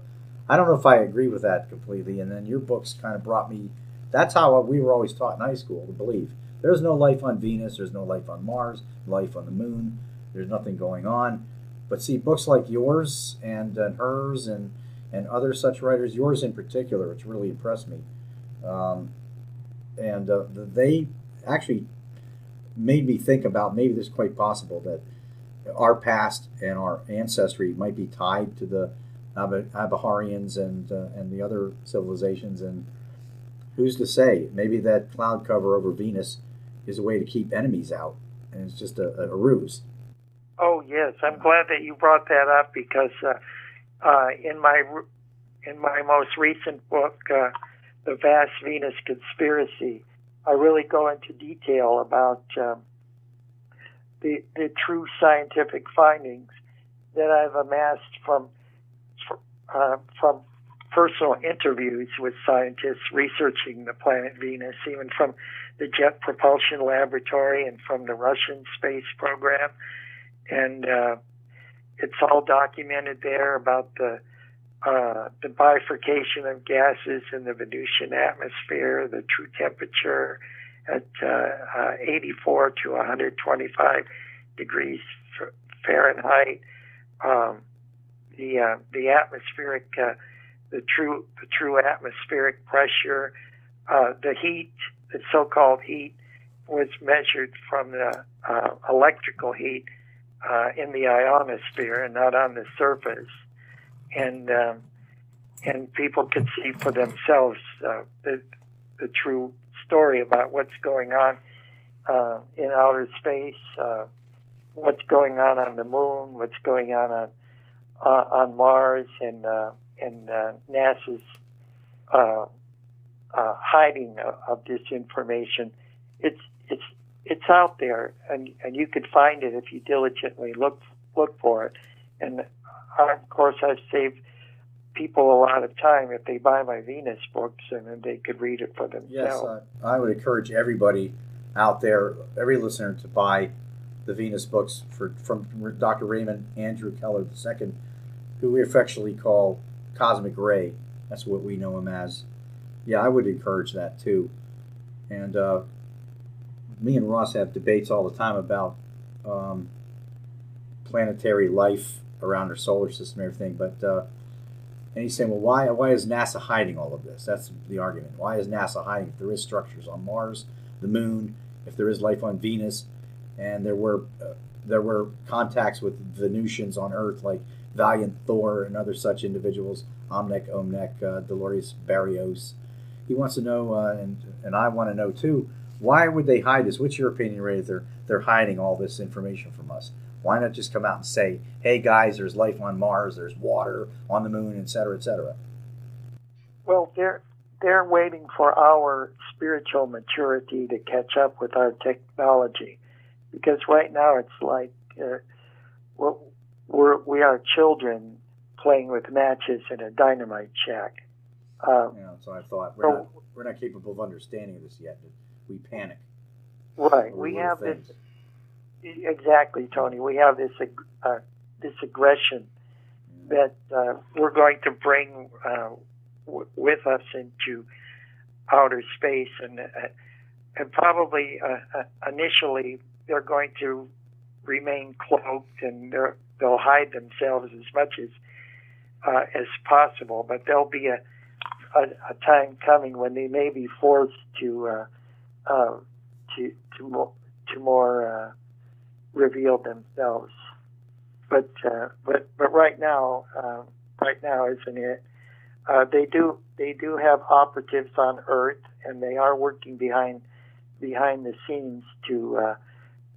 I don't know if I agree with that completely. And then your books kind of brought me that's how we were always taught in high school to believe. There's no life on Venus, there's no life on Mars, life on the moon, there's nothing going on. But see, books like yours and, and hers and, and other such writers, yours in particular, which really impressed me. Um, and uh, they actually made me think about maybe this is quite possible that our past and our ancestry might be tied to the Ab- Abaharians and uh, and the other civilizations. And who's to say? Maybe that cloud cover over Venus is a way to keep enemies out, and it's just a, a ruse. Oh yes, I'm glad that you brought that up because uh, uh, in my in my most recent book, uh, The Vast Venus Conspiracy, I really go into detail about um, the the true scientific findings that I've amassed from uh, from personal interviews with scientists researching the planet Venus, even from the Jet Propulsion Laboratory and from the Russian space program, and uh, it's all documented there about the uh, the bifurcation of gases in the Venusian atmosphere, the true temperature at uh, uh, 84 to 125 degrees Fahrenheit, um, the uh, the atmospheric, uh, the true the true atmospheric pressure, uh, the heat, the so-called heat, was measured from the electrical heat in the ionosphere and not on the surface and um, and people can see for themselves uh, the the true story about what's going on uh, in outer space, uh, what's going on on the moon, what's going on on uh, on Mars, and uh, and uh, NASA's hiding of, of this information. It's it's it's out there, and and you could find it if you diligently look look for it. And of course, I've saved people a lot of time if they buy my Venus books and then they could read it for themselves. Yes, uh, I would encourage everybody out there, every listener, to buy the Venus books for, from Dr. Raymond Andrew Keller II, who we affectionately call Cosmic Ray. That's what we know him as. Yeah, I would encourage that too. And uh, me and Ross have debates all the time about um, planetary life around our solar system and everything. But uh, and he's saying, well, why why is NASA hiding all of this? That's the argument. Why is NASA hiding if there is structures on Mars, the Moon, if there is life on Venus, and there were uh, there were contacts with Venusians on Earth like Valiant Thor and other such individuals, Omnec, Omnec, uh, Dolores Barrios. He wants to know, uh, and and I want to know too. Why would they hide this? What's your opinion, Ray? They're they're hiding all this information from us? Why not just come out and say, hey guys, there's life on Mars, there's water on the moon, et cetera, et cetera? Well, they're, they're waiting for our spiritual maturity to catch up with our technology. Because right now it's like uh, we're, we're, we are children playing with matches in a dynamite shack. Um, yeah, that's what I thought. We're, so, not, we're not capable of understanding this yet. We panic. Right. We have things. this exactly, Tony. We have this uh, this aggression that uh, we're going to bring uh, w- with us into outer space, and uh, and probably uh, uh, initially they're going to remain cloaked and they'll hide themselves as much as as possible. But there'll be a, a, a time coming when they may be forced to to to more to more reveal themselves. But uh, but but right now, uh, right now, isn't it? Uh, they do they do have operatives on Earth, and they are working behind behind the scenes to uh,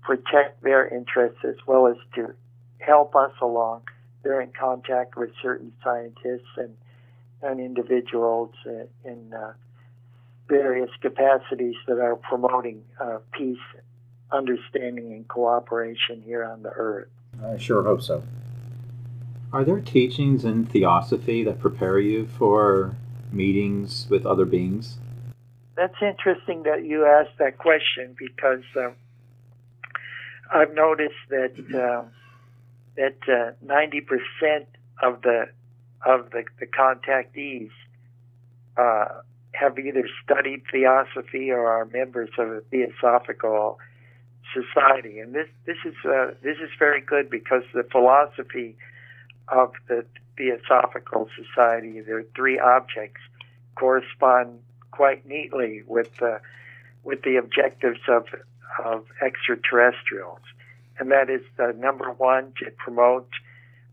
protect their interests as well as to help us along. They're in contact with certain scientists and and individuals in, in uh, various capacities that are promoting uh, peace understanding and cooperation here on the earth. I sure hope so. Are there teachings in theosophy that prepare you for meetings with other beings? That's interesting that you asked that question because uh, I've noticed that uh, that uh, ninety percent of the of the, the contactees uh, have either studied theosophy or are members of a theosophical society. And this this is uh, this is very good because the philosophy of the Theosophical Society, their three objects, correspond quite neatly with the with the objectives of of extraterrestrials, and that is the number one to promote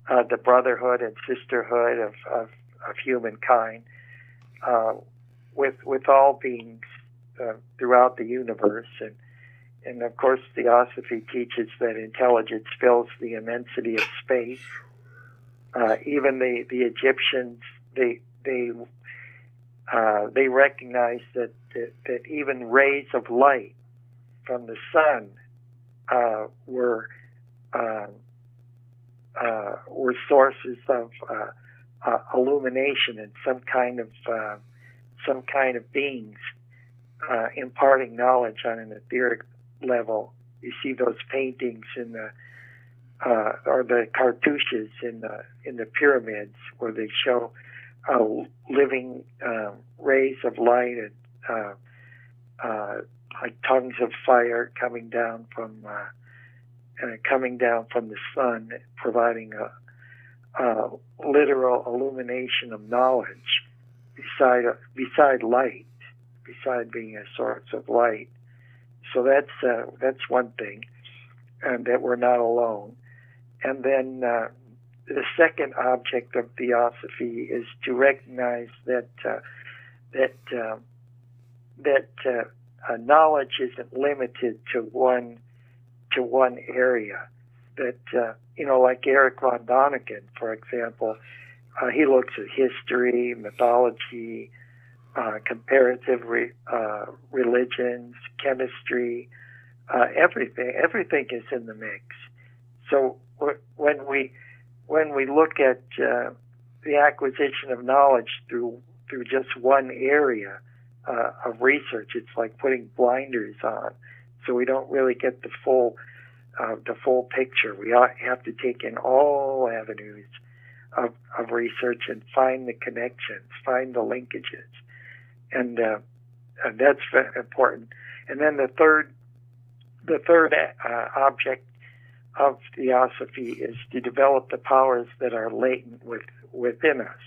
uh, the brotherhood and sisterhood of, of, of humankind, uh, with with all beings uh, throughout the universe, and and of course Theosophy teaches that intelligence fills the immensity of space. Uh, even the the Egyptians they they uh, they recognized that, that that even rays of light from the sun uh, were uh, uh, were sources of uh, illumination and some kind of some kind of beings uh, imparting knowledge on an etheric level. You see those paintings in the uh, or the cartouches in the in the pyramids where they show uh, living uh, rays of light and uh, uh, like tongues of fire coming down from uh, coming down from the sun, providing a, a literal illumination of knowledge beside beside light, beside being a source of light. So that's uh, that's one thing, and that we're not alone. And then uh, the second object of theosophy is to recognize that uh, that uh, that uh, knowledge isn't limited to one to one area. That uh, you know, like Erich von Däniken, for example, uh, he looks at history, mythology, uh, comparative re- uh, religions, chemistry, uh, everything. Everything is in the mix. So when we when we look at uh, the acquisition of knowledge through through just one area uh, of research, it's like putting blinders on so we don't really get the full the full picture. We have to take in all avenues of, of research and find the connections, find the linkages, and, uh, and that's important. And then the third the third uh, object of theosophy is to develop the powers that are latent with, within us.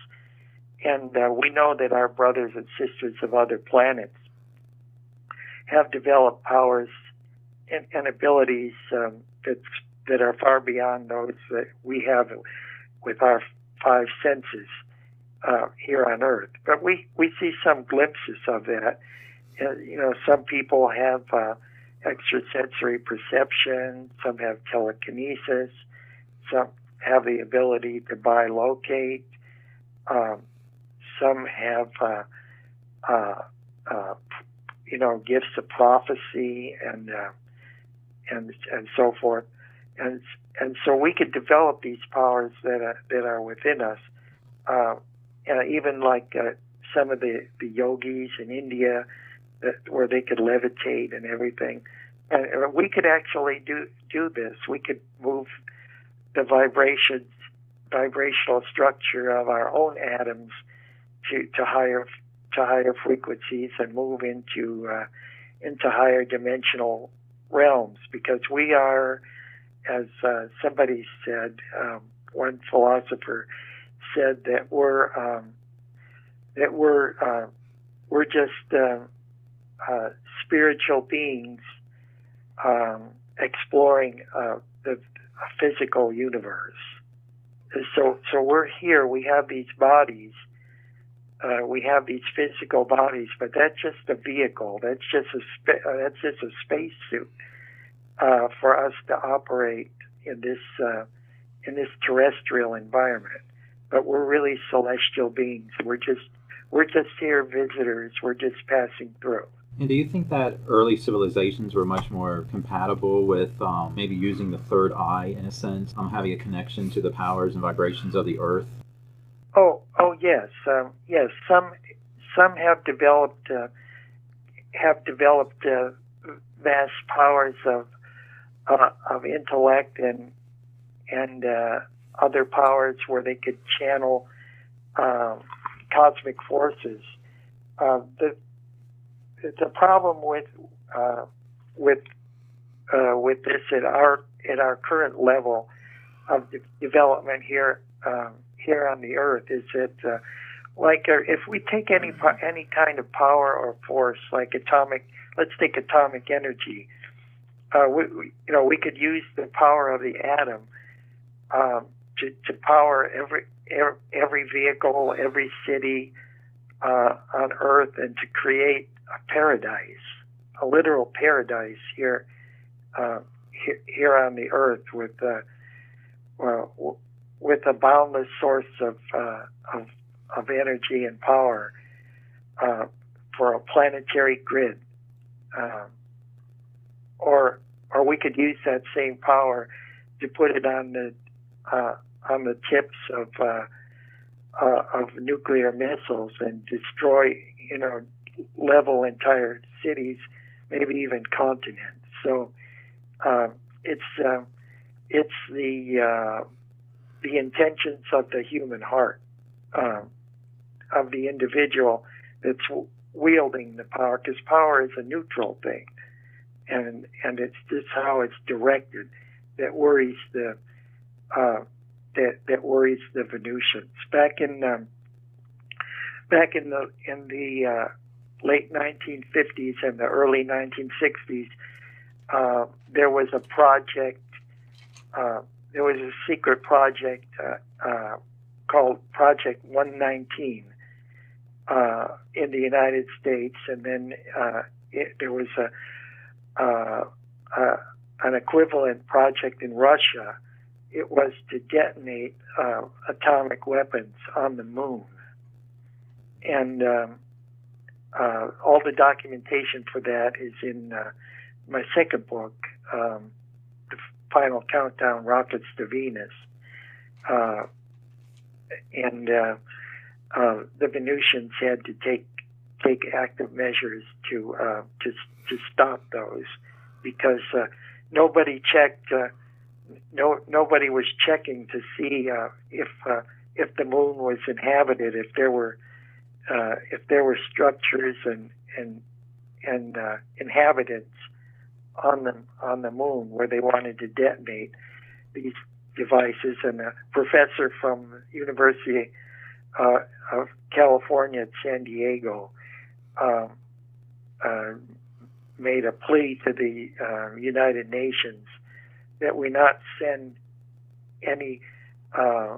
And uh, we know that our brothers and sisters of other planets have developed powers and, and abilities um, that that are far beyond those that we have with our five senses uh, here on Earth. But we we see some glimpses of that. Uh, you know, some people have uh, extrasensory perception. Some have telekinesis. Some have the ability to bilocate. Um, some have, uh, uh, uh, you know, gifts of prophecy and and and so forth, and and so we could develop these powers that are, that are within us, uh, even like uh, some of the the yogis in India, that, where they could levitate and everything, and we could actually do do this. We could move the vibrations, vibrational structure of our own atoms to to higher to higher frequencies and move into uh, into higher dimensional realms because we are, as uh, somebody said, um, one philosopher said that we're um, that we're uh, we're just uh, uh spiritual beings um, exploring uh, the physical universe. So, so we're here. We have these bodies uh, we have these physical bodies, but that's just a vehicle. That's just a spa- uh, that's just a spacesuit uh, for us to operate in this uh, in this terrestrial environment. But we're really celestial beings. We're just we're just here visitors. We're just passing through. And do you think that early civilizations were much more compatible with um, maybe using the third eye in a sense, um, having a connection to the powers and vibrations of the earth? Oh, oh yes, um, yes. Some some have developed uh, have developed uh, vast powers of uh, of intellect and and uh, other powers where they could channel um, cosmic forces. Uh, the the problem with uh, with uh, with this at our at our current level of de- development here um, here on the earth is that uh, like uh, if we take any any kind of power or force like atomic let's take atomic energy uh, we, we, you know we could use the power of the atom um, to, to power every every vehicle, every city uh, on Earth, and to create a paradise, a literal paradise here uh, here, here on the Earth with uh, well, with a boundless source of uh, of, of energy and power uh, for a planetary grid, um, or or we could use that same power to put it on the uh, on the tips of uh, uh, of nuclear missiles and destroy, you know, level entire cities, maybe even continents. So uh, it's uh, it's the uh, the intentions of the human heart um, of the individual that's wielding the power, because power is a neutral thing, and and it's just how it's directed that worries the uh, that that worries the Venusians. Back in um, back in the in the uh, late 1950s and the early 1960s, uh, there was a project. Uh, there was a secret project uh, uh, called Project 119 uh, in the United States, and then it, there was a an equivalent project in Russia it was to detonate uh, atomic weapons on the moon. And um, uh, all the documentation for that is in uh, my second book, um, The Final Countdown Rockets to Venus. Uh, and uh, uh, the Venusians had to take take active measures to to to stop those because nobody checked no nobody was checking to see uh, if uh, if the moon was inhabited, if there were uh, if there were structures and and and uh, inhabitants on the on the moon where they wanted to detonate these devices. And a professor from University uh, of California at San Diego um, uh, made a plea to the United Nations that we not send any uh,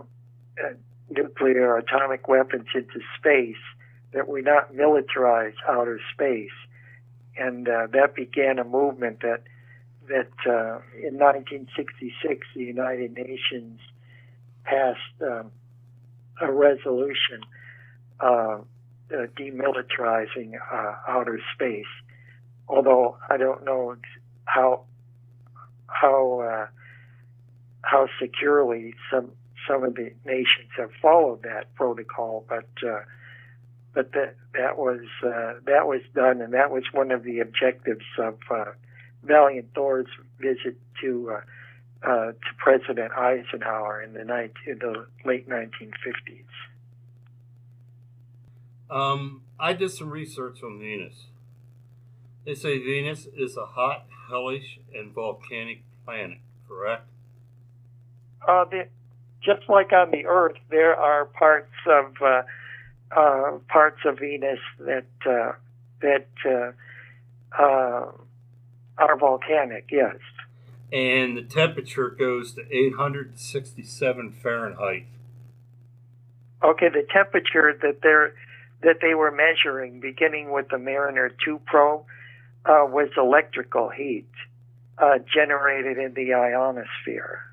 uh, nuclear or atomic weapons into space, that we not militarize outer space. And uh, that began a movement that that uh, in 1966 the United Nations passed um, a resolution uh, uh, demilitarizing outer space. Although I don't know how how uh, how securely some some of the nations have followed that protocol, but uh, but that that was uh, that was done, and that was one of the objectives of uh, Valiant Thor's visit to uh, uh, to President Eisenhower in the, 19, in the late 1950s. Um, I did some research on Venus. They say Venus is a hot, hellish, and volcanic planet, correct? Uh, the, just like on the Earth, there are parts of uh, uh, parts of Venus that uh, that uh, uh, are volcanic. Yes. And the temperature goes to 867 Fahrenheit. Okay, the temperature that they're that they were measuring, beginning with the Mariner 2 probe, was electrical heat uh, generated in the ionosphere.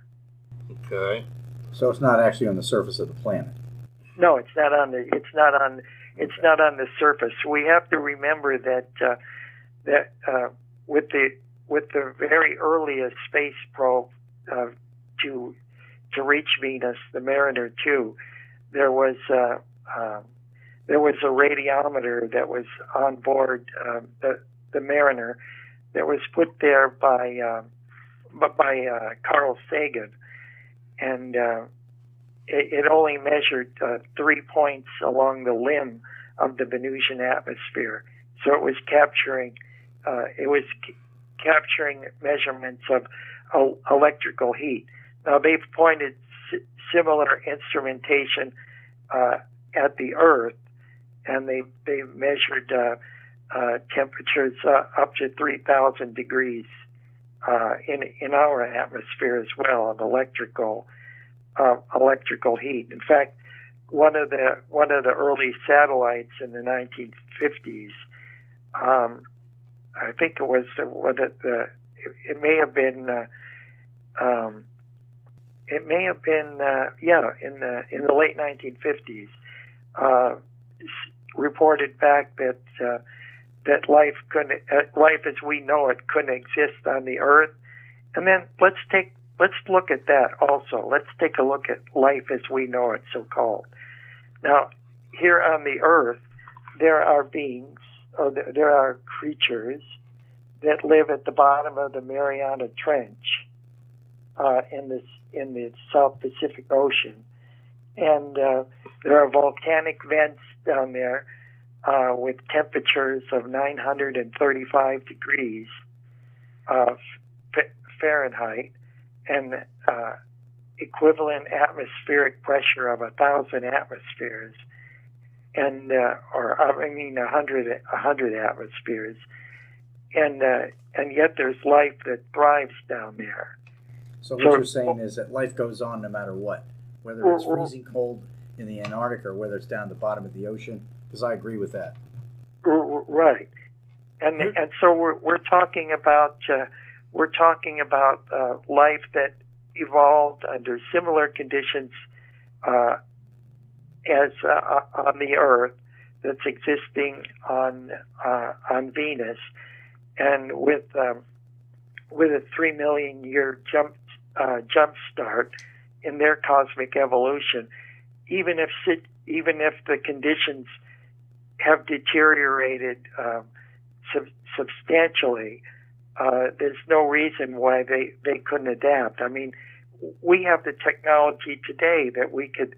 Okay. So it's not actually on the surface of the planet. No, it's not on the. It's not on. It's not on the surface. We have to remember that uh, that uh, with the with the very earliest space probe uh, to to reach Venus, the Mariner 2, there was uh, um, there was a radiometer that was on board um, the the Mariner that was put there by uh, by uh, Carl Sagan, and uh, it, it, only measured uh, three points along the limb of the Venusian atmosphere. So it was capturing uh, it was c- capturing measurements of electrical heat. Now they've pointed s- similar instrumentation uh, at the Earth, and they they measured uh, temperatures uh, up to 3,000 degrees uh, in in our atmosphere as well of electrical uh, electrical heat. In fact, one of the one of the early satellites in the 1950s, um, I think it was uh, it, uh, it, it may have been. Uh, um, it may have been uh, yeah in the in the late 1950s uh, reported back that uh, that life couldn't uh, life as we know it couldn't exist on the earth. And then let's take let's look at that also. Let's take a look at life as we know it so called now here on the earth there are beings or there are creatures that live at the bottom of the Mariana Trench uh, in this in the South Pacific Ocean, and uh, there are volcanic vents down there uh, with temperatures of 935 degrees of Fahrenheit and uh, equivalent atmospheric pressure of a thousand atmospheres, and uh, or I mean a hundred a hundred atmospheres, and uh, and yet there's life that thrives down there. So what so, you're saying is that life goes on no matter what, whether it's freezing cold in the Antarctic or whether it's down the bottom of the ocean. Because I agree with that. Right, and and so we're we're talking about uh, we're talking about uh, life that evolved under similar conditions uh, as uh, on the Earth that's existing on uh, on Venus, and with um, with a three million year jump uh, jump start in their cosmic evolution, even if even if the conditions have deteriorated um, sub- substantially, uh, there's no reason why they, they couldn't adapt. I mean, we have the technology today that we could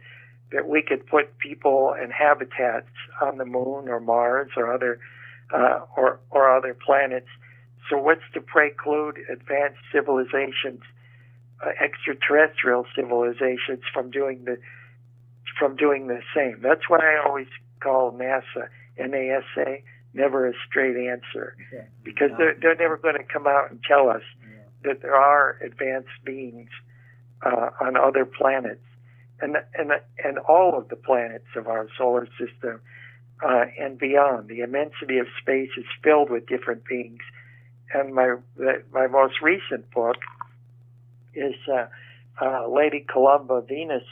that we could put people and habitats on the moon or Mars or other uh, or or other planets. So what's to preclude advanced civilizations, uh, extraterrestrial civilizations, from doing the from doing the same? That's why I always call NASA NASA never a straight answer. Because they're they're never going to come out and tell us that there are advanced beings uh, on other planets, and and and all of the planets of our solar system uh, and beyond. The immensity of space is filled with different beings, and my my most recent book is uh, uh Lady Columba Venus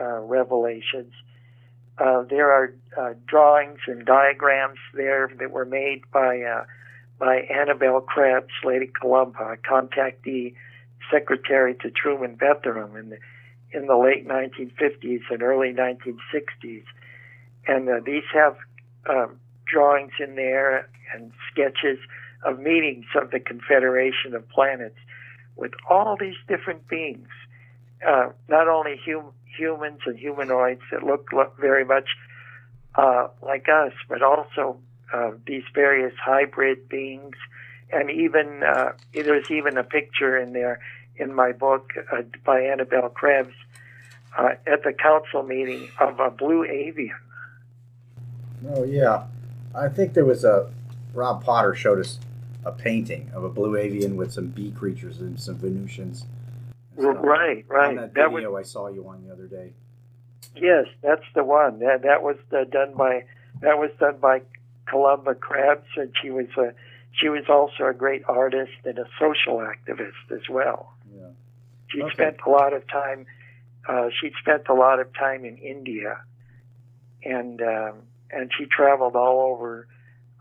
uh, Revelations. Uh, there are drawings and diagrams there that were made by by Annabel Krebs, Lady Columba, contactee secretary to Truman Bethurum in the in the late 1950s and early 1960s, and uh, these have um, drawings in there and sketches of meetings of the Confederation of Planets with all these different beings, uh, not only hum- humans and humanoids that look, look very much uh, like us, but also uh, these various hybrid beings, and even uh, there's even a picture in there in my book uh, by Annabelle Krebs uh, at the council meeting of a blue avian. Oh yeah, I think there was a Rob Potter showed us a painting of a blue avian with some bee creatures and some Venusians. Right, right. On that, that video was, I saw you on the other day. Yes, that's the one. That that was uh, done by that was done by Columba Krebs, and she was a she was also a great artist and a social activist as well. Yeah. She okay. spent a lot of time. Uh, she spent a lot of time in India, and um, and she traveled all over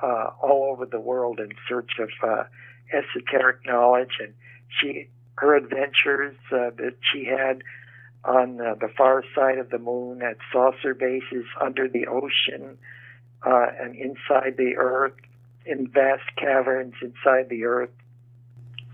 uh, all over the world in search of uh, esoteric knowledge. And she her adventures uh, that she had on uh, the far side of the moon at saucer bases under the ocean uh, and inside the earth in vast caverns inside the earth.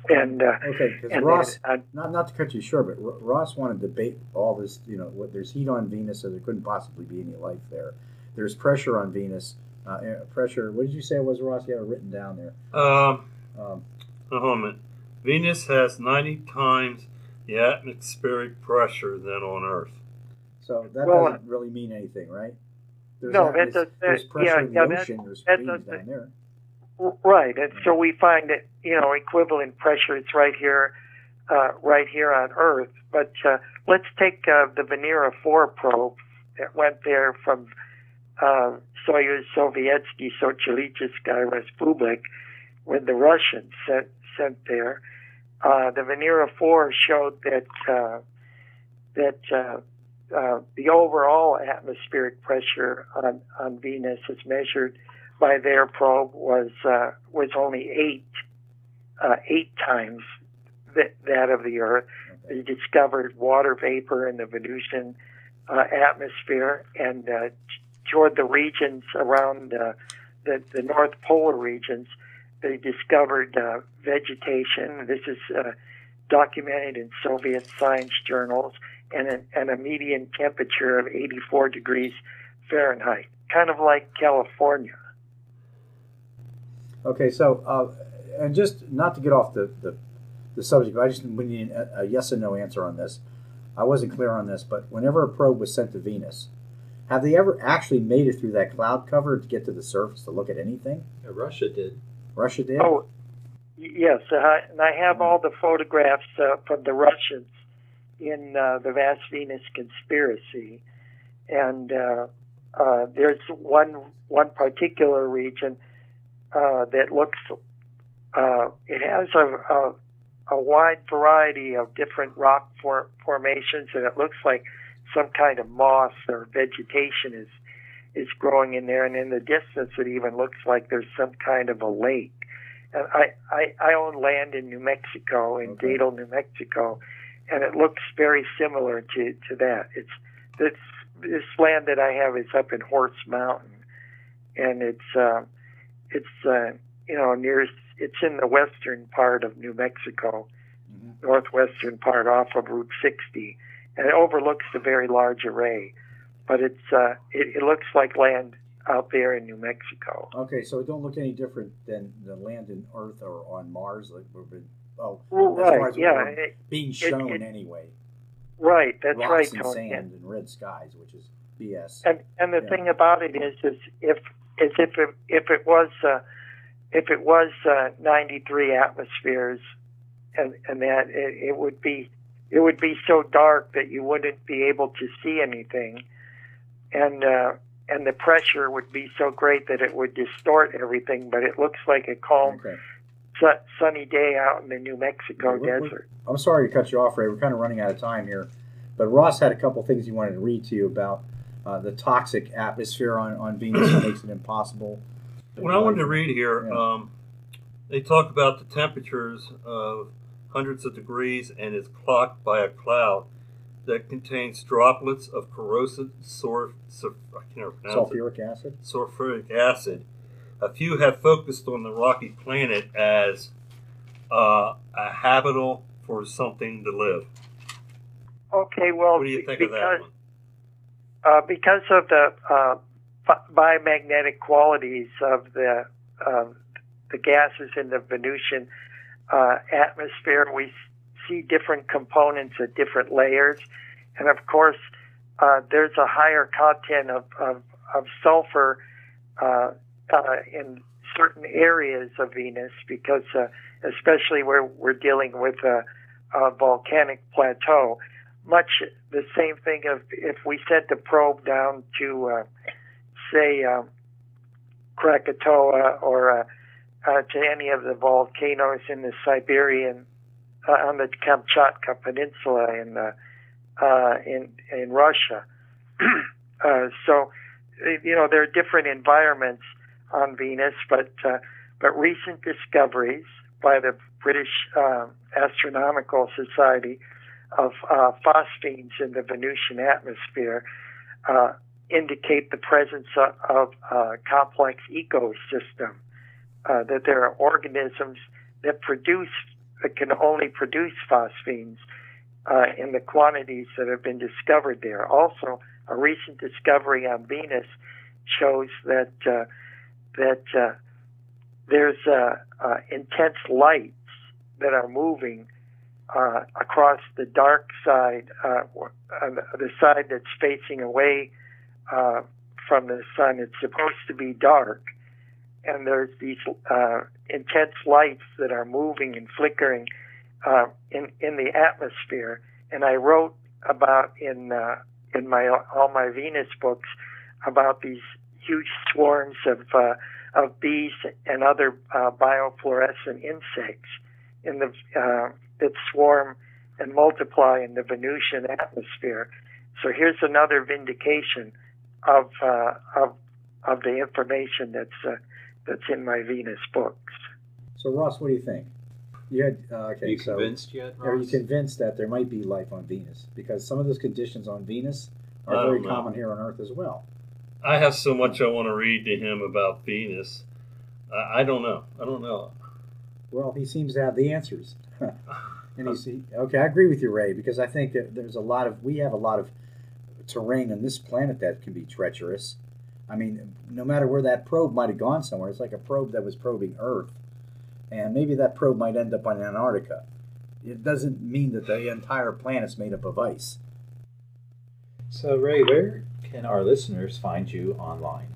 And uh, okay, because Ross, uh, not not to cut you short, but Ross wanted to debate all this. You know, what, there's heat on Venus, so there couldn't possibly be any life there. There's pressure on Venus. Uh, pressure. What did you say it was, Ross? You have it written down there. Um, um, a moment. Venus has 90 times the atmospheric pressure than on Earth. So that well, doesn't really mean anything, right? There's no, that does, there's pressure yeah, in the yeah, ocean. That, there's that does, down there. Right, and so we find that you know equivalent pressure. It's right here uh, right here on Earth. But uh, let's take uh, the Venera 4 probe that went there from uh, Soyuz Sovietsky Sochalicheskaya Respublik when the Russians sent, sent there. Uh, the Venera 4 showed that uh, that uh, uh, the overall atmospheric pressure on, on Venus, as measured by their probe, was uh, was only eight uh, eight times that, that of the Earth. They discovered water vapor in the Venusian uh, atmosphere, and uh, toward the regions around uh, the the North Polar regions, they discovered uh, vegetation. This is uh, documented in Soviet science journals, and a, and a median temperature of 84 degrees Fahrenheit, kind of like California. Okay, so uh, and just not to get off the, the, the subject, but I just need a, a yes or no answer on this. I wasn't clear on this, but whenever a probe was sent to Venus, have they ever actually made it through that cloud cover to get to the surface to look at anything? Yeah, Russia did. Russia did. Oh, yes, uh, and I have all the photographs uh, from the Russians in uh, the Vast Venus Conspiracy, and uh, uh, there's one one particular region uh, that looks. It has a, a a wide variety of different rock for, formations, and it looks like some kind of moss or vegetation is is growing in there. And in the distance, it even looks like there's some kind of a lake. And I I, I own land in New Mexico, in Okay. Dado, New Mexico, and it looks very similar to to that. It's this this land that I have is up in Horse Mountain, and it's uh, it's uh, you know near it's in the western part of New Mexico, Mhm. northwestern part off of Route 60, and it overlooks the very large array. But it's uh, it, it looks like land out there in New Mexico. Okay, so it don't look any different than the land in Earth or on Mars, like we've been. Oh, Well, right, yeah, it- being shown it- anyway. right. That's Rocks right, and Tony. sand and red skies, which is BS. And and the Yeah. thing about it is, is if is if it if it was uh, if it was uh, 93 atmospheres, and and that it, it would be it would be so dark that you wouldn't be able to see anything, and uh, and the pressure would be so great that it would distort everything. But it looks like a calm, Okay. su- sunny day out in the New Mexico Yeah, we're- we're- desert. I'm sorry to cut you off, Ray. We're kind of running out of time here. But Ross had a couple things he wanted to read to you about uh, the toxic atmosphere on, on Venus that makes it impossible. What I wanted to read here, Yeah. um, they talk about the temperatures of hundreds of degrees and is clocked by a cloud that contains droplets of corrosive sulf- sulf- I can't never it, Sulfuric acid. sulfuric acid. A few have focused on the rocky planet as uh, a habitable for something to live. Okay, well, What do you think because of that one? uh, because of the uh, bi- biomagnetic qualities of the um, the gases in the Venusian uh, atmosphere, we s- see different components at different layers, and of course, uh, there's a higher content of of, of sulfur uh, uh, in certain areas of Venus because, uh, especially where we're dealing with a, a volcanic plateau. Much the same thing of if we sent a probe down to, uh, say, um, Krakatoa or uh, to any of the volcanoes in the Siberian, uh, on the Kamchatka Peninsula in uh, uh, in in Russia. uh, so, you know, there are different environments on Venus, but uh, but recent discoveries by the British uh, Astronomical Society of phosphines in the Venusian atmosphere indicate the presence of, of a complex ecosystem. Uh, that there are organisms that produce that can only produce phosphines uh, in the quantities that have been discovered there. Also, a recent discovery on Venus shows that uh, that uh, there's uh, uh, intense lights that are moving uh, across the dark side, uh, on the, side that's facing away uh, from the sun. It's supposed to be dark, and there's these uh, intense lights that are moving and flickering uh, in in the atmosphere, and I wrote about in uh, in my all my Venus books about these huge swarms of uh, of bees and other uh, biofluorescent insects in the uh, that swarm and multiply in the Venusian atmosphere. So here's another vindication of uh, of of the information that's uh, that's in my Venus books. So Ross, what do you think? You had uh, okay. Are you so convinced yet, are you convinced that there might be life on Venus? Because some of those conditions on Venus are very know. common here on Earth as well. I have so much I want to read to him about Venus. I, I don't know. I don't know. Well, he seems to have the answers. and he's he, okay. I agree with you, Ray, because I think that there's a lot of we have a lot of terrain on this planet that can be treacherous. I mean, no matter where that probe might have gone somewhere, it's like a probe that was probing Earth, and maybe that probe might end up on Antarctica. It doesn't mean that the entire planet's made up of ice. So, Ray, where can our listeners find you online?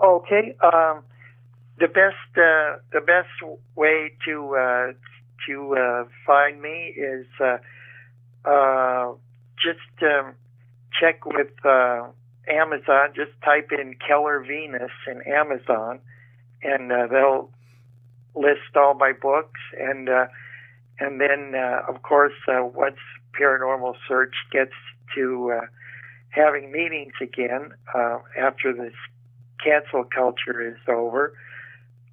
Okay. Um, the best uh, the best way to uh, to uh, find me is uh, uh, just um, check with uh, Amazon. Just type in Keller Venus in Amazon, and uh, they'll list all my books. And uh, and then uh, of course uh, once Paranormal Search gets to uh, having meetings again uh, after this cancel culture is over.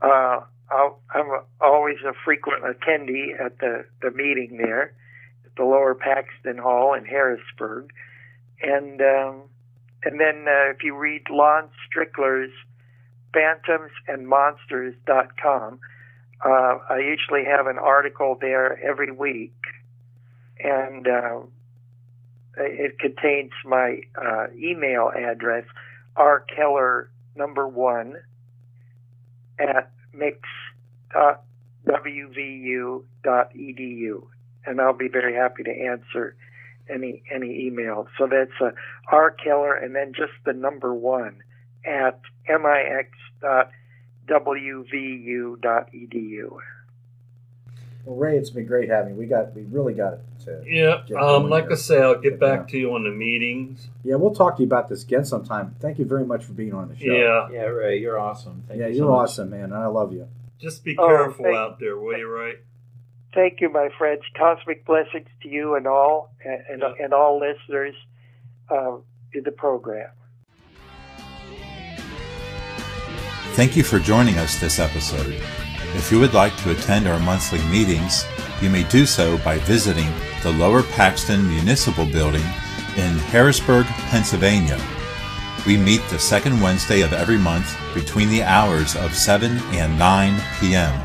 Uh, I'll, I'm always a frequent attendee at the, the meeting there at the Lower Paxton Hall in Harrisburg. And, um, and then uh, if you read Lon Strickler's Phantoms and Monsters.com, uh, I usually have an article there every week. And uh, it contains my uh, email address, rkeller number one at mix.wvu.edu, and I'll be very happy to answer any any email. So that's uh, rkeller and then just the number one at mix.wvu.edu. Well, Ray, it's been great having you. We got we really got to. Yeah. Um, like here. I say, I'll get Yeah. back to you on the meetings. Yeah, we'll talk to you about this again sometime. Thank you very much for being on the show. Yeah. Yeah, Ray, you're awesome. Thank yeah, you you're much. awesome, man. I love you. Just be Oh, careful thank- out there, will you, Ray? Thank you, my friends. Cosmic blessings to you and all, and, and, Yeah. and all listeners uh, to the program. Thank you for joining us this episode. If you would like to attend our monthly meetings, you may do so by visiting the Lower Paxton Municipal Building in Harrisburg, Pennsylvania. We meet the second Wednesday of every month between the hours of 7 and 9 p.m.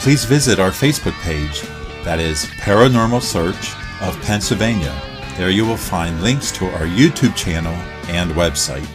Please visit our Facebook page, that is Paranormal Search of Pennsylvania. There you will find links to our YouTube channel and website.